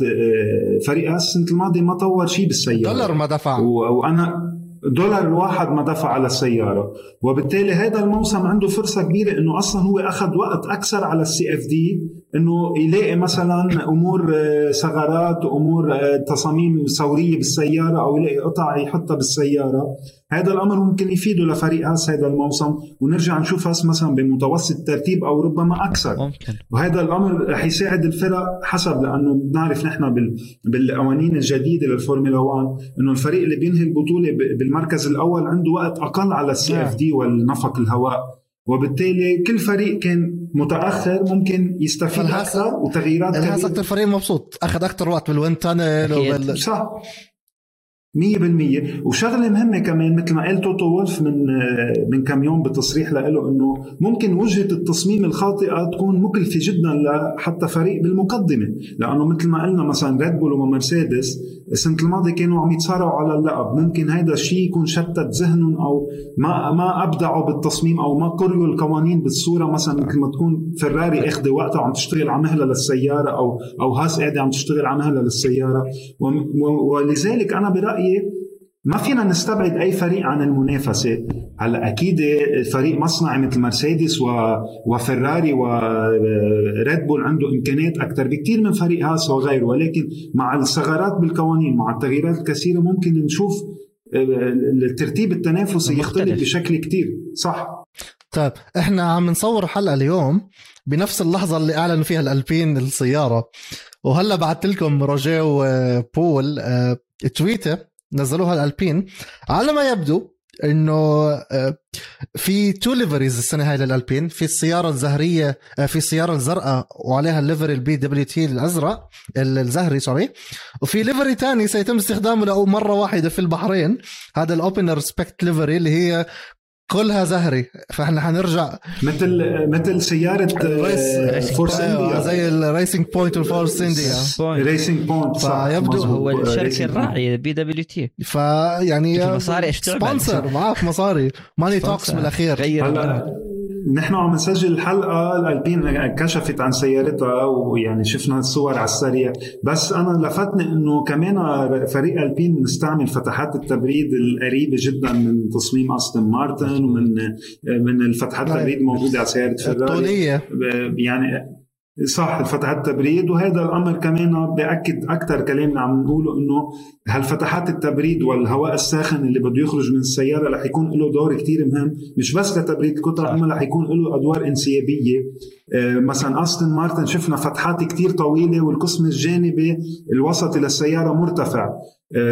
[SPEAKER 2] فريق هاس السنة الماضية ما طور شيء بالسيارة.
[SPEAKER 1] دولار ما دفع. و...
[SPEAKER 2] وأنا دولار الواحد ما دفع على السيارة. وبالتالي هذا الموسم عنده فرصة كبيرة إنه أصلا هو أخذ وقت أكثر على ال CFD إنه يلاقي مثلا أمور آه، ثغرات أمور آه، تصاميم ثورية بالسيارة أو يلاقي قطع يحطها بالسيارة. هذا الأمر ممكن يفيده لفريق هاس هذا الموسم. ونرجع نشوف هاس مثلا بمتوسط الترتيب أو ربما أكثر.
[SPEAKER 3] ممكن.
[SPEAKER 2] وهذا الأمر رح يساعد الفرق حسب لأنه بنعرف نحن بالقوانين الجديدة للفورمولا 1 إنه الفريق اللي بينهي البطولة بالمركز الأول عنده وقت أقل على ال CFD والنفق الهواء. وبالتالي كل فريق كان متأخر ممكن يستفيد أكثر وتغييرات
[SPEAKER 1] كثيره أكثر فريق مبسوط. أخذ أكثر وقت بال wind tunnel
[SPEAKER 2] وبال... صح. مية بالمية. وشغلة مهمة كمان مثل ما قال توتو وولف من من كم يوم بتصريح له إنه ممكن وجهة التصميم الخاطئة تكون مكلفة جدا لحتى فريق بالمقدمة. لأنه مثل ما قلنا مثلا ريد بول ومرسيدس السنة الماضية كانوا عم يتصارعوا على اللقب. ممكن هيدا الشيء يكون شتت ذهنهم أو ما ما أبدعوا بالتصميم أو ما قريوا القوانين بالصورة. مثلا مثل ما تكون فراري أخذة وقتها عم تشتغل على مهلة للسيارة أو أو هاس قاعدة عم تشتغل على مهلة للسيارة. ولذلك أنا برأيي رايي ما فينا نستبعد أي فريق عن المنافسة. هلا أكيد فريق مصنعي مثل مرسيدس و... وفراري وريد بول عنده إمكانيات أكثر بكثير من فريق هاس وغيره ولكن مع الثغرات بالقوانين مع التغييرات الكثيرة ممكن نشوف آه، الترتيب التنافسي يختلف بشكل كتير. صح.
[SPEAKER 1] طيب إحنا عم نصور حلقة اليوم بنفس اللحظة اللي أعلنوا فيها الألبين السيارة. وهلا بعثت لكم روجيه وبول آه، تويته نزلوها الألبين. على ما يبدو إنه آه، في two liveries السنة هاي للألبين. في السيارة الزهرية آه، في السيارة الزرقاء وعليها ال livery ال BWT الأزرق الزهري sorry وفي livery ثاني سيتم استخدامه مرة واحدة في البحرين. هذا الاوبنر سبيكت livery اللي هي كلها زهري فإحنا حنرجع.
[SPEAKER 2] مثل مثل سيارة
[SPEAKER 1] ريس-
[SPEAKER 2] Force
[SPEAKER 1] أيوة،
[SPEAKER 2] India
[SPEAKER 1] زي ال Racing Point وال
[SPEAKER 3] Force
[SPEAKER 2] India Point. Racing Point صح.
[SPEAKER 1] فيبدو.
[SPEAKER 3] هو الشركة
[SPEAKER 2] Racing Point.
[SPEAKER 3] الراعية BWT
[SPEAKER 1] فيعني
[SPEAKER 3] في مصاري إيش تعمل؟
[SPEAKER 1] sponsor معك مصاري. money talks بالأخير.
[SPEAKER 3] غير.
[SPEAKER 2] هلا نحن عم نسجل الحلقة الالبين كشفت عن سيارتها ويعني شفنا الصور على السريع. بس أنا لفتني إنه كمان فريق ألبين مستعمل فتحات التبريد القريبة جدا من تصميم استون مارتن. ومن من الفتحات
[SPEAKER 1] نعم.
[SPEAKER 2] التبريد الموجوده على سيارة فيراري.
[SPEAKER 1] الطولية.
[SPEAKER 2] يعني صح فتحات التبريد وهذا الأمر كمان بياكد أكثر كلامنا عم نقوله إنه هالفتحات التبريد والهواء الساخن اللي بده يخرج من السيارة رح يكون له دور كتير مهم. مش بس لتبريد القطع اما رح يكون له أدوار انسيابية. آه، مثلا استون مارتن شفنا فتحات كتير طويلة والقسم الجانبي الوسطي للسيارة مرتفع.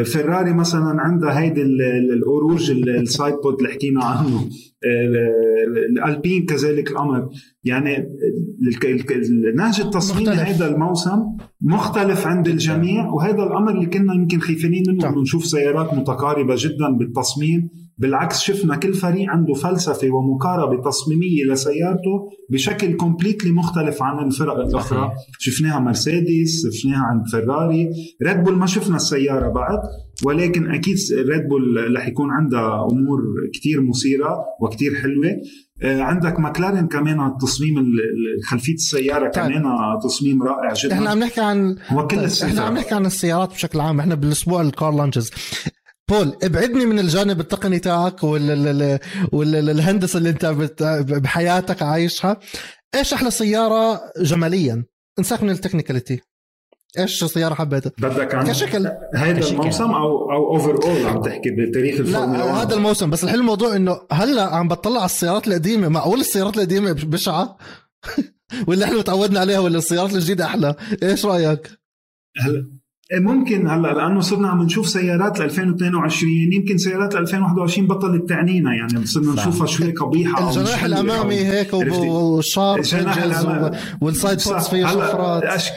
[SPEAKER 2] فيراري مثلا عندها هيدي ال- ال- الأروج ال- ال side pod اللي حكينا عنه ال- الألبين كذلك الأمر يعني نهج التصميم
[SPEAKER 1] مختلف.
[SPEAKER 2] هذا الموسم مختلف عند الجميع وهذا الأمر اللي كنا يمكن خايفين منه. انه نشوف سيارات متقاربة جدا بالتصميم بالعكس شفنا كل فريق عنده فلسفة ومقاربة تصميمية لسيارته بشكل completely مختلف عن الفرق
[SPEAKER 3] الأخرى.
[SPEAKER 2] شفناها مرسيدس شفناها عند فيراري ريد بول ما شفنا السيارة بعد ولكن أكيد ريد بول رح يكون عندها أمور كتير مثيرة وكتير حلوة آه، عندك ماكلارين كمان التصميم ال- ال- خلفية السيارة
[SPEAKER 1] طيب.
[SPEAKER 2] كمان تصميم رائع جدا
[SPEAKER 1] إحنا عم نحكي عن
[SPEAKER 2] هو كل
[SPEAKER 1] طيب،. إحنا عم نحكي عن السيارات بشكل عام إحنا بالأسبوع ال car launches بول ابعدني من الجانب التقني تاعك والهندسه اللي انت بحياتك عايشها. إيش أحلى سيارة جماليا؟ انساك من ال technicality. إيش سيارة حبيتها؟
[SPEAKER 2] بدك عن
[SPEAKER 1] كشكل.
[SPEAKER 2] هذا
[SPEAKER 3] كشكل.
[SPEAKER 2] الموسم أو أو overall عم تحكي بتاريخ الفورمولا 1
[SPEAKER 1] هذا الموسم. بس الحلو الموضوع إنه هلأ عم بطلع على السيارات القديمة. معقول السيارات القديمة بشعة؟ ولا إحنا تعودنا عليها ولا السيارات الجديدة أحلى. إيش رأيك؟
[SPEAKER 2] هلا ممكن هلأ لأنه صرنا عم نشوف سيارات ل 2022 يمكن سيارات ل 2021 بطلت تعنينا يعني صرنا. نشوفها شوي قبيحة
[SPEAKER 1] الجناح الأمامي
[SPEAKER 2] أو-
[SPEAKER 1] هيك وب-
[SPEAKER 2] عرفتي؟
[SPEAKER 1] والشارب
[SPEAKER 2] الجناح
[SPEAKER 1] edges
[SPEAKER 2] الأمامي.
[SPEAKER 1] و- وال
[SPEAKER 2] side.
[SPEAKER 1] pods فيه شفرات
[SPEAKER 2] أش...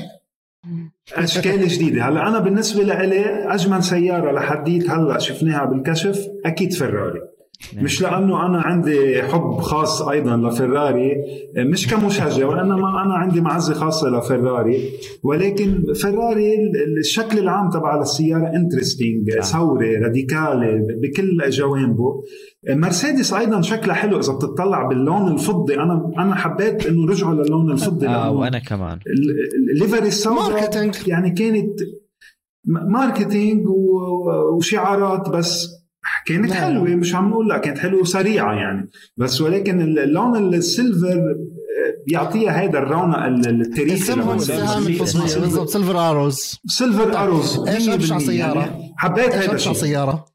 [SPEAKER 2] أشكال جديدة هلأ أنا بالنسبة لإلي أجمل سيارة لحديت هلأ شفناها بالكشف أكيد فيراري
[SPEAKER 3] نعم.
[SPEAKER 2] مش لأنه أنا عندي حب خاص أيضا لفراري مش كمشجع وإنما أنا عندي معزة خاصة لفراري. ولكن فراري الشكل العام تبع السيارة interesting
[SPEAKER 3] نعم.
[SPEAKER 2] ثورة radically بكل جوانبه. مرسيدس أيضا شكلها حلو إذا بتطلع باللون الفضي. أنا أنا حبيت إنه رجعوا للون الفضي. آه
[SPEAKER 3] وأنا كمان.
[SPEAKER 2] ال- ال livery السوداء
[SPEAKER 1] marketing.
[SPEAKER 2] يعني كانت marketing وشعارات بس. كانت. حلوة مش عم نقول لا كانت حلوة وسريعة يعني. بس ولكن اللون ال silver بيعطيها هذا الرونق ال- التاريخي
[SPEAKER 1] بالضبط Silver Arrows.
[SPEAKER 2] Silver Arrows
[SPEAKER 1] إيش أبشع
[SPEAKER 2] 100%
[SPEAKER 1] سيارة؟
[SPEAKER 2] يعني. حبيت
[SPEAKER 1] إيش
[SPEAKER 2] هذا
[SPEAKER 1] ابشع
[SPEAKER 2] الشيء.
[SPEAKER 1] سيارة؟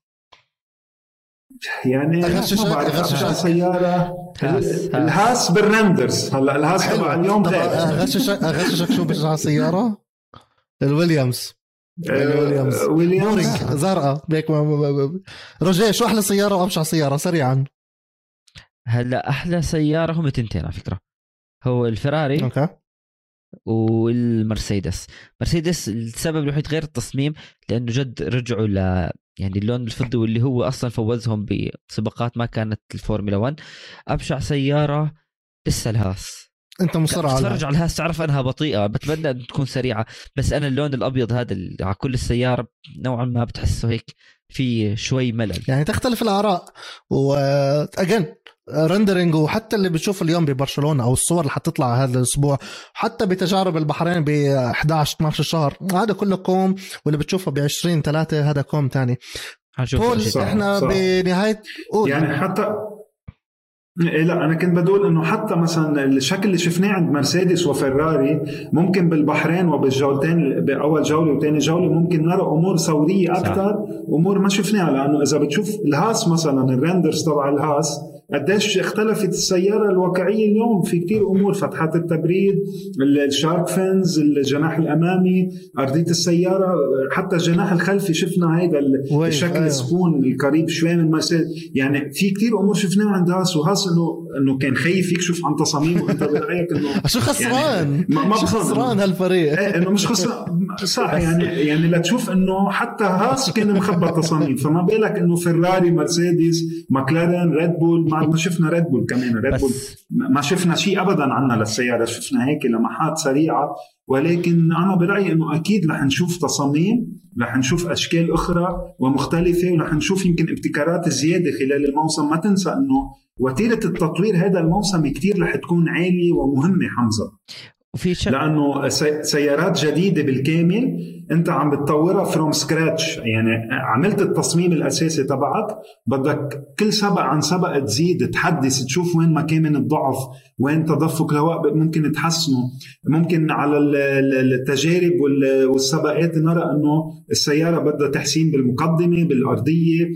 [SPEAKER 2] يعني. أبشع سيارة.
[SPEAKER 3] هاس.
[SPEAKER 2] الهاس بال renders. هلا الهاس تبع اليوم غير
[SPEAKER 1] اغششك اغششك شو بشع سيارة؟ الويليامز الويليامز.
[SPEAKER 2] آه، ويليامز.
[SPEAKER 1] boring زرقاء. هيك ما- ما- ما- رجاء شو أحلى سيارة وأبشع سيارة؟ سريعا.
[SPEAKER 3] هلا أحلى سيارة هم تنتين على فكرة. هو الفراري
[SPEAKER 1] okay.
[SPEAKER 3] والمرسيدس. مرسيدس السبب الوحيد غير التصميم لأنه جد رجعوا ل يعني اللون الفضي واللي هو أصلا فوزهم بسباقات ما كانت الفورمولا 1 أبشع سيارة لسه الهاس
[SPEAKER 1] أنت مصر على
[SPEAKER 3] تتفرج على الهاس تعرف أنها بطيئة. بتمنى أن تكون سريعة. بس أنا اللون الأبيض هذا اللي على كل السيارة نوعا ما بتحسه هيك في شوي ملل.
[SPEAKER 1] يعني تختلف الآراء و again rendering وحتى اللي بتشوف اليوم ببرشلونة أو الصور اللي حتطلع هذا الأسبوع حتى بتجارب البحرين ب 11 12 شهر هذا كله كوم واللي بتشوفه ب 20 3 هذا كوم تاني.
[SPEAKER 3] حنشوف
[SPEAKER 1] بول
[SPEAKER 3] شيء
[SPEAKER 2] صح.
[SPEAKER 1] إحنا بنهاية قول.
[SPEAKER 2] يعني حتى إيه لا أنا كنت بدي أقول إنه حتى مثلا الشكل اللي شفناه عند مرسيدس وفراري ممكن بالبحرين وبالجولتين بأول جولة وثاني جولة ممكن نرى أمور ثوريه. أكثر أمور ما شفناها لأنه إذا بتشوف الهاس مثلا ال renders تبع الهاس قديش اختلفت السيارة الواقعية اليوم في كتير أمور فتحات التبريد ال shark fins الجناح الأمامي ارضيه السيارة حتى الجناح الخلفي شفنا هيدا الشكل
[SPEAKER 1] أيوه.
[SPEAKER 2] السبون القريب شوي من مرسيدس يعني في كتير أمور شفناها عند هاس وهاس انه انه كان خايف يكشف عن تصاميم وانت برايك انه
[SPEAKER 1] شو خسران؟
[SPEAKER 2] يعني ما- ما.
[SPEAKER 1] خسران هالفريق؟
[SPEAKER 2] إيه إنه مش خسران. صح يعني يعني لتشوف إنه حتى هاس كان مخبى تصاميم. فما بالك إنه فيراري مرسيدس ماكلارين ريد بول ما شفنا ريد بول كمان. ريد بول ما شفنا شيء ابدا عنا للسيارة. شفنا هيك لمحات سريعة. ولكن أنا برأيي إنه أكيد رح نشوف تصاميم رح نشوف أشكال أخرى ومختلفة ورح نشوف يمكن ابتكارات زيادة خلال الموسم. ما تنسى إنه وتيرة التطوير هذا الموسم كتير رح تكون عالية ومهمة حمزة.
[SPEAKER 3] وفي شك
[SPEAKER 2] لأنه سي- سيارات جديدة بالكامل أنت عم بتطورها from scratch يعني عملت التصميم الأساسي تبعك بدك كل سبق عن سبق تزيد تحدث تشوف وين مكامن الضعف وين تدفق الهواء ممكن تحسنه. ممكن على ال- ال- التجارب وال- والسباقات نرى إنه السيارة بدها تحسين
[SPEAKER 1] بالمقدمة بالأرضية.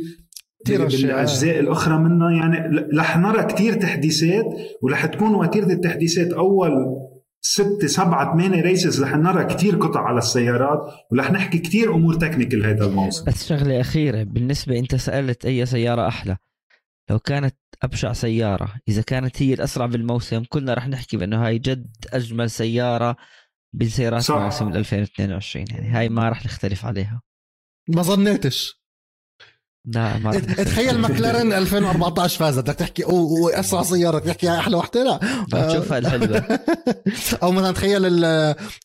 [SPEAKER 2] بالأجزاء الأخرى منها يعني رح نرى كتير تحديثات ورح تكون وتيرة التحديثات أول ستة سبعة ثمانية races رح نرى كتير قطع على السيارات ورح نحكي كتير أمور technical هذا الموسم.
[SPEAKER 3] بس شغلة أخيرة بالنسبة أنت سألت أي سيارة أحلى؟ لو كانت أبشع سيارة إذا كانت هي الأسرع بالموسم كلنا رح نحكي بأنه هاي جد أجمل سيارة بسيارات
[SPEAKER 2] صح.
[SPEAKER 3] موسم 2022 يعني هاي ما رح نختلف عليها.
[SPEAKER 1] ما ظنيتش.
[SPEAKER 3] لا ما
[SPEAKER 1] تخيل. ماكلارين 2014 فازت بدك تحكي اوه أسرع سيارة بدك تحكي أحلى وحدة؟ لا.
[SPEAKER 3] بتشوفها الحلوة.
[SPEAKER 1] أو مثلا تخيل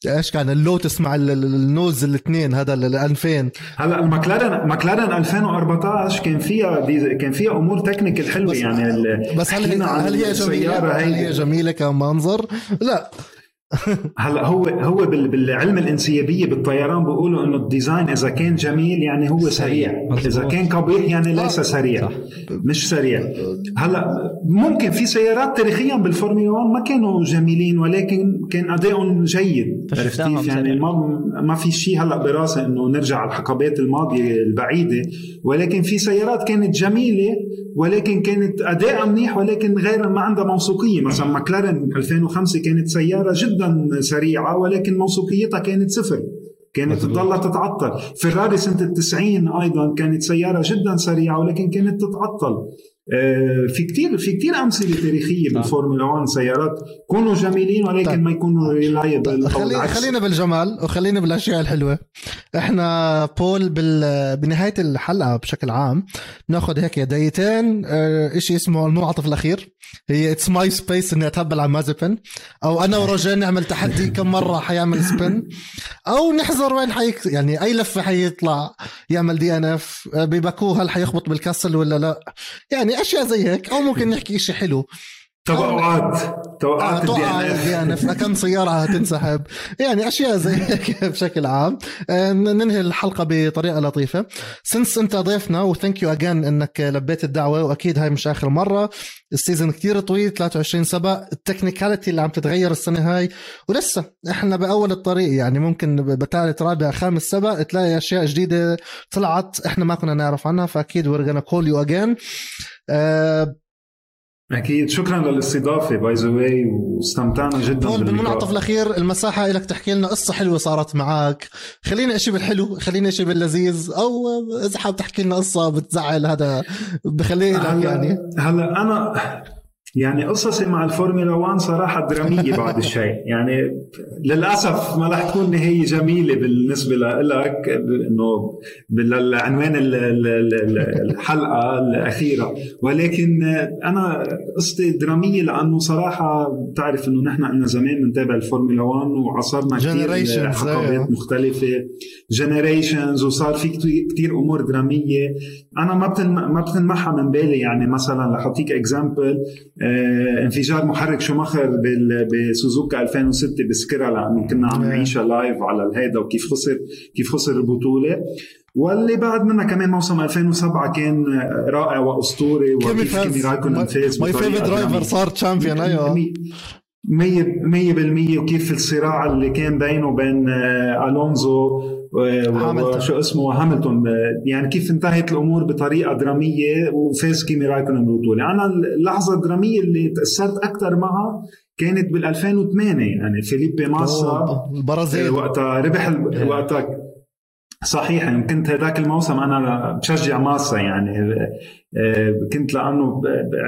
[SPEAKER 1] إيش كان اللوتس مع ال- ال- ال nose الاثنين هذا ال 2000
[SPEAKER 2] هلا المكلارن مكلارن 2014 كان فيها دي كان فيها أمور technical
[SPEAKER 1] حلوة
[SPEAKER 2] يعني
[SPEAKER 1] بس هل هي هل هي جميلة؟ هل هي جميلة كمنظر؟ لا.
[SPEAKER 2] هلا هو هو بال- بالعلم الانسيابية بالطيران بيقولوا إنه ال design إذا كان جميل يعني هو سريع
[SPEAKER 3] مظبوط.
[SPEAKER 2] إذا كان قبيح يعني ليس سريع
[SPEAKER 3] صح.
[SPEAKER 2] مش سريع هلا ممكن في سيارات تاريخيا بالفورمولا 1 ما كانوا جميلين ولكن كان أدائهم جيد عرفت كيف؟ يعني
[SPEAKER 3] سريع.
[SPEAKER 2] ما ما في شيء هلا براسي إنه نرجع على الحقبات الماضية البعيدة ولكن في سيارات كانت جميلة ولكن كانت اداء منيح ولكن غير ما عندها موثوقية مثلا ماكلارين 2005 كانت سيارة جدا سريعة ولكن موثوقيتها كانت صفر. كانت. تضلها تتعطل. فيراري سنة التسعين أيضا كانت سيارة جدا سريعة ولكن كانت تتعطل. في كتير في كتير أمثلة تاريخية
[SPEAKER 3] صح.
[SPEAKER 2] بالفورمولا 1 سيارات. كونوا جميلين ولكن
[SPEAKER 1] طيب.
[SPEAKER 2] ما يكونوا reliable أو
[SPEAKER 1] خلي. خلينا بالجمال وخلينا بالأشياء الحلوة. إحنا بول بال... بنهاية الحلقة بشكل عام ناخذ هيك يديتين آه شيء اسمه المنعطف الأخير. هي اتس ماي سبيس إني أتهبل على مازبن. أو أنا وروجين نعمل تحدي كم مرة حيعمل سبن أو نحذر وين حيك يعني أي لفة حيطلع يعمل دي ان اف بباكو هل حيخبط بالكسل ولا لا. يعني أشياء زي هيك أو ممكن نحكي شيء حلو.
[SPEAKER 2] توقعات توقعات الدي
[SPEAKER 1] أتوقع
[SPEAKER 2] إن إف.
[SPEAKER 1] يعني في كم سيارة هتنسحب. يعني أشياء زي هيك بشكل عام. آه، ننهي الحلقة بطريقة لطيفة. since أنت ضيفنا و thank you again إنك لبيت الدعوة وأكيد هاي مش آخر مرة. ال season كتير طويل 23 سبق ال technicality اللي عم تتغير السنة هاي ولسه إحنا بأول الطريق. يعني ممكن بثالث رابع خامس سبق تلاقي أشياء جديدة طلعت إحنا ما كنا نعرف عنها فأكيد we're gonna call you again. آه،
[SPEAKER 2] أكيد. شكرا للاستضافة by the way واستمتعنا جدا
[SPEAKER 1] هون بالمنعطف الأخير المساحة لك تحكي لنا قصة حلوة صارت معك خلينا شيء بالحلو خلينا شيء باللذيذ أو إذا حاب تحكي لنا قصة بتزعل هذا بخليه لك يعني.
[SPEAKER 2] هلا أنا يعني قصصي مع الفورمولا 1 صراحة درامية بعد الشيء. يعني للأسف ما رح تكون نهاية جميلة بالنسبة لك إنه ال- الحلقة الأخيرة. ولكن أنا قصتي درامية لأنه صراحة بتعرف إنه نحن قلنا زمان بنتابع الفورمولا 1 وعصرنا كثير
[SPEAKER 1] Generations،
[SPEAKER 2] حقبات. مختلفة generations وصار في كتير- كتير أمور درامية أنا ما بتن ما بتنمحى من بالي يعني مثلا لحطيك example انفجار محرك شوماخر بال- بسوزوكا 2006 بسكرها لأنه كنا عم
[SPEAKER 1] نعم.
[SPEAKER 2] نعيشها live على الهيدا وكيف خسر كيف خسر البطولة واللي بعد منها كمان موسم 2007 كان رائع
[SPEAKER 1] وأسطوري
[SPEAKER 2] وكيف كيمي
[SPEAKER 1] فاز
[SPEAKER 2] رايكونن فاز
[SPEAKER 1] my favorite
[SPEAKER 2] driver.
[SPEAKER 1] صار champion أيوه.
[SPEAKER 2] مية مية بالمية وكيف الصراع اللي كان بينه وبين آه،
[SPEAKER 1] ألونزو.
[SPEAKER 2] وشو اسمه؟ هاملتون. يعني كيف انتهت الأمور بطريقة درامية وفاز كيمي رايكونن بالبطوله أنا اللحظة الدرامية اللي تأثرت أكثر معها كانت بال 2008 يعني فيليبي ماسا
[SPEAKER 1] أوه،
[SPEAKER 2] آه،
[SPEAKER 1] البرازيل
[SPEAKER 2] وقتها ربح ال- وقتها صحيح يعني كنت هذاك الموسم أنا بشجع ماسا يعني آه، كنت لأنه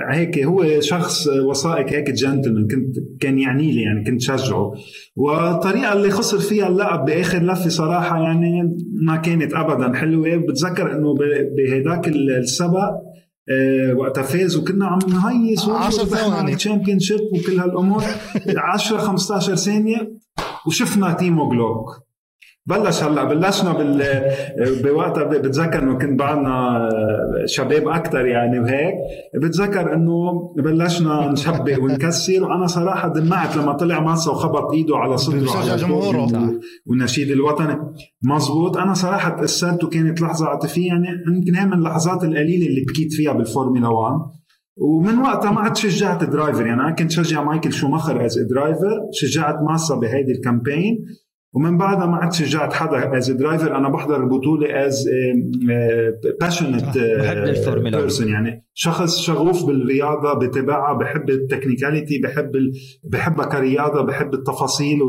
[SPEAKER 2] هيك هو شخص وثائق هيك جنتلمان كنت كان يعني لي يعني كنت شجعه. والطريقة اللي خسر فيها اللقب بآخر لفة صراحة يعني ما كانت ابدا حلوة. بتذكر إنه بهداك السبق أه وقتها فاز وكنا عم نهيص
[SPEAKER 1] 10 ثواني.
[SPEAKER 2] تشامبيون شيب وكل هالأمور. 10 15 ثانية وشفنا تيمو جلوك بلش هلا بلشنا بال بوقتها بتذكر إنه كنت بعدنا شباب أكثر يعني وهيك. بتذكر إنه بلشنا نشبه ونكسر وأنا صراحة دمعت لما طلع ماسا وخبط إيده على صدره على
[SPEAKER 1] جمهوره
[SPEAKER 2] والنشيد الوطني. مزبوط. أنا صراحة تأثرت وكانت لحظة عاطفية يعني يمكن هي من اللحظات القليلة اللي بكيت فيها بالفورمولا 1 ومن وقتها ما عاد شجعت driver يعني أنا كنت شجع مايكل شوماخر as driver شجعت ماسا بهيدي ال campaign. ومن بعدها ما عاد شجعت حدا as driver أنا بحضر البطولة
[SPEAKER 3] as passionate
[SPEAKER 2] person يعني شخص شغوف بالرياضة بتابعها بحب ال technicality بحب ال... بحبها كرياضة بحب التفاصيل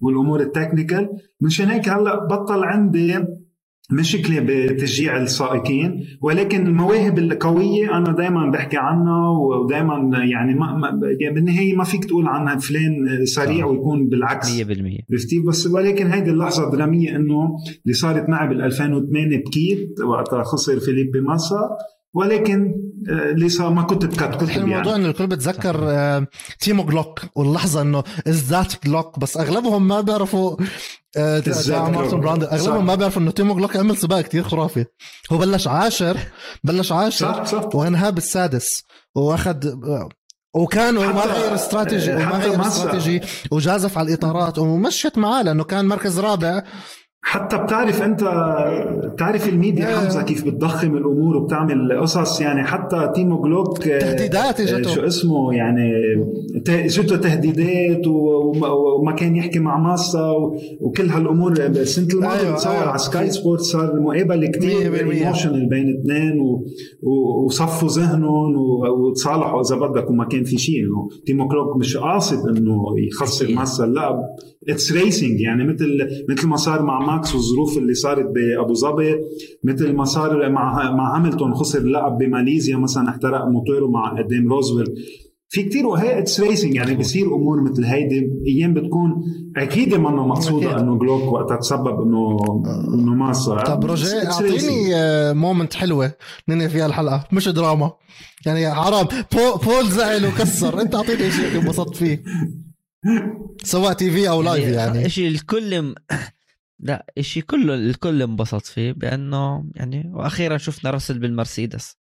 [SPEAKER 2] والأمور ال technical. مشان هيك هلأ بطل عندي مشكلة بتشجيع السائقين ولكن المواهب القوية أنا دائما بحكي عنها ودائما يعني ما, ما يعني بالنهاية ما فيك تقول عنها فلان سريع ويكون بالعكس.
[SPEAKER 3] 100%
[SPEAKER 2] عرفتي؟ بس ولكن هيدي اللحظة الدرامية إنه اللي صارت معي بال 2008 بكيت وقتها خسر فيليبي ماسا ولكن آه، لسه ما كنت بكتب
[SPEAKER 1] يعني الموضوع إنه الكل بتذكر آه، تيمو جلوك واللحظة إنه is that Glock بس أغلبهم ما بيعرفوا آه، مارتن براندل أغلبهم ما بيعرفوا إنه تيمو جلوك عمل سباق كتير خرافي. هو بلش عاشر بلش عاشر صح صح. وانهى بالسادس وأخذ وكان ما غير استراتيجي وما غير استراتيجي وجازف على الإطارات ومشت معاه لأنه كان مركز رابع.
[SPEAKER 2] حتى بتعرف أنت بتعرف الميديا حمزة كيف بتضخم الأمور وبتعمل قصص يعني حتى تيمو جلوك
[SPEAKER 1] تهديدات
[SPEAKER 2] اجته شو اسمه يعني اجته تهديدات وما كان يحكي مع ماسا وكل هالأمور. السنة الماضيه أيوة بتصور أيوة. على سكاي سبورت صار مقابله كثير emotional بين اثنين وصفوا ذهنهم وتصالحوا إذا بدك وما كان في شيء. انه تيمو جلوك مش قاصد إنه يخسر ماسا اللقب it's racing يعني مثل مثل ما صار مع ماكس والظروف اللي صارت بأبو ظبي مثل ما صار مع مع هاملتون خسر اللقب بماليزيا مثلا احترق موتوره مع قدام روزبرغ في كتير وهي it's racing يعني بصير أمور مثل هيدي. أيام بتكون أكيد منه مقصوده إنه جلوك وقتها تسبب انه إنه ما صار.
[SPEAKER 1] طب روجيه أعطيني moment حلوة ننهي فيها الحلقة. مش دراما. يعني حرام بول زعل وكسر. أنت أعطيني شيء انبسطت فيه. سواء TV أو live يعني.
[SPEAKER 3] شيء الكل لا شيء كله الكل انبسط فيه بأنه يعني وأخيرا شفنا راسل بالمرسيدس.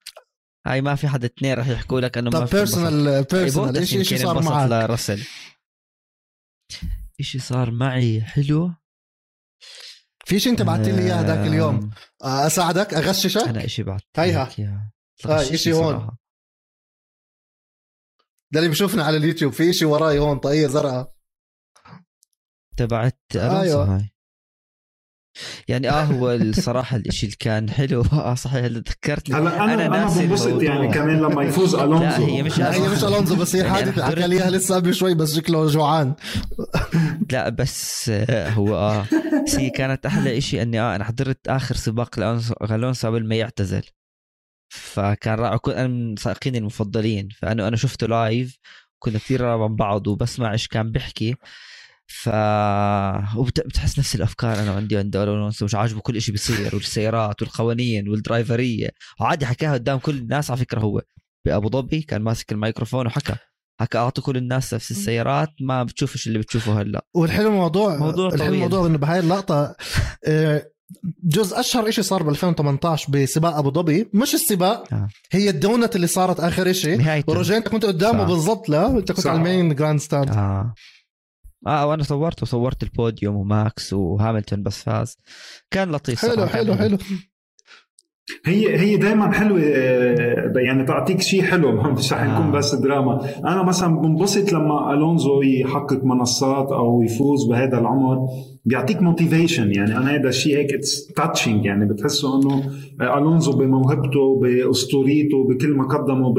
[SPEAKER 3] هاي ما في حدا اثنين راح يحكوا لك إنه
[SPEAKER 1] ما في personal personal إيش إيش صار معك؟
[SPEAKER 3] لراسل. إيش صار معي حلو؟
[SPEAKER 1] في شيء أنت بعثت لي اياه ذاك اليوم؟ أساعدك؟ أغششك؟
[SPEAKER 3] أنا شيء بعثت
[SPEAKER 1] هيها هاي شيء هون. ده اللي بشوفنا على اليوتيوب في شيء وراي هون طاقية زرقاء.
[SPEAKER 3] تبعت أيوه. هاي. يعني آه هو الصراحة الإشي اللي كان حلو. آه صحيح اللي ذكرتني.
[SPEAKER 2] هلا أنا أنا بنبسط يعني كمان لما يفوز الونزو لا
[SPEAKER 3] هي مش
[SPEAKER 1] هي مش الونزو بس هي يعني حادثة. حكى لي إياها لسه قبل شوي بس شكله جوعان.
[SPEAKER 3] لا بس آه، هو آه هي كانت أحلى إشي إني آه أنا حضرت آخر سباق لالونسو قبل ما يعتزل. فكان رائع كنت أنا من سائقيني المفضلين فأنا أنا شفته live كنا كثير قريب من بعض وبسمع إيش كان بيحكي. ف وبتحس نفس الأفكار أنا عندي عند الونسو مش عاجبه كل شيء بيصير والسيارات والقوانين والدرايفرية. وعادي حكاها قدام كل الناس على فكرة هو. بأبو ظبي كان ماسك الميكروفون وحكى. حكى أعطوا كل الناس نفس السيارات ما بتشوفش اللي بتشوفه هلا.
[SPEAKER 1] والحلو الموضوع موضوع الحلو الموضوع إنه بهاي اللقطة جزء أشهر شيء صار ب 2018 بسباق أبو ظبي. مش السباق آه. هي ال donuts اللي صارت آخر شيء ورجعت أنت كنت قدامه بالضبط لا؟ أنت كنت على ال main grandstand
[SPEAKER 3] آه. آه وأنا صورت وصورت البوديوم وماكس وهاملتون بس فاز. كان لطيف
[SPEAKER 1] حلو حلو حلو.
[SPEAKER 2] هي هي دائما حلوة آه، يعني تعطيك شيء حلو مش رح يكون
[SPEAKER 3] آه.
[SPEAKER 2] بس دراما. أنا مثلا بنبسط لما ألونزو يحقق منصات أو يفوز بهذا العمر. بيعطيك motivation يعني أنا هذا الشيء هيك it's touching يعني بتحسه انه الونزو بموهبته باسطوريته بكل ما قدمه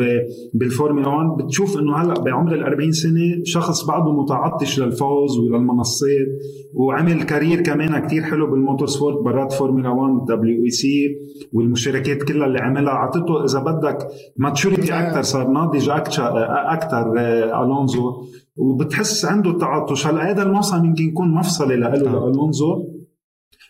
[SPEAKER 2] بالفورمولا 1 بتشوف انه هلا بعمر ال 40 سنه شخص بعده متعطش للفوز وللمنصات وعمل career كمان كتير حلو بال motorsport برات فورمولا 1 WEC والمشاركات كلها اللي عملها اعطته اذا بدك maturity أكثر صار ناضج أكثر أكثر الونزو وبتحس عنده تعطش هلا هذا الموسم يمكن يكون مفصلي له
[SPEAKER 3] آه.
[SPEAKER 2] لالونزو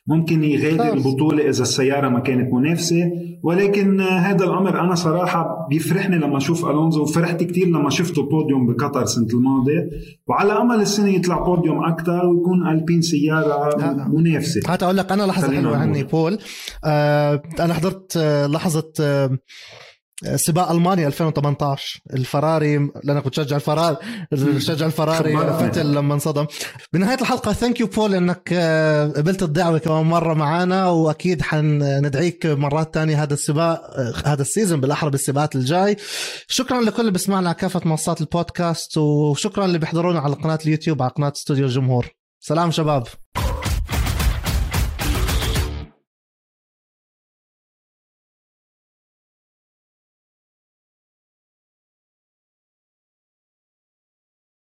[SPEAKER 2] ممكن يغادر. البطولة إذا السيارة ما كانت منافسة ولكن هذا الأمر أنا صراحة بيفرحني لما أشوف ألونزو وفرحت كتير لما شفته بوديوم بقطر سنة الماضية وعلى أمل السنة يطلع بوديوم أكثر ويكون ألبين سيارة. منافسة
[SPEAKER 1] هات أقول لك أنا لحظة
[SPEAKER 2] خلينا
[SPEAKER 1] حلوة
[SPEAKER 2] نقول.
[SPEAKER 1] عني بول آه أنا حضرت آه لحظة آه سباق ألمانيا 2018 الفراري لأنك كنت تشجع الفراري تشجع الفراري. فتل لما انصدم. بنهاية الحلقة thank you بول إنك آه، قبلت الدعوة كمان مرة معنا وأكيد حندعيك مرات تانية هذا السباق آه، هذا ال season بالأحرى بالسباقات الجاي. شكرا لكل اللي بيسمعنا على كافة منصات البودكاست وشكرا اللي بيحضرونا على قناة اليوتيوب على قناة استوديو الجمهور. سلام شباب.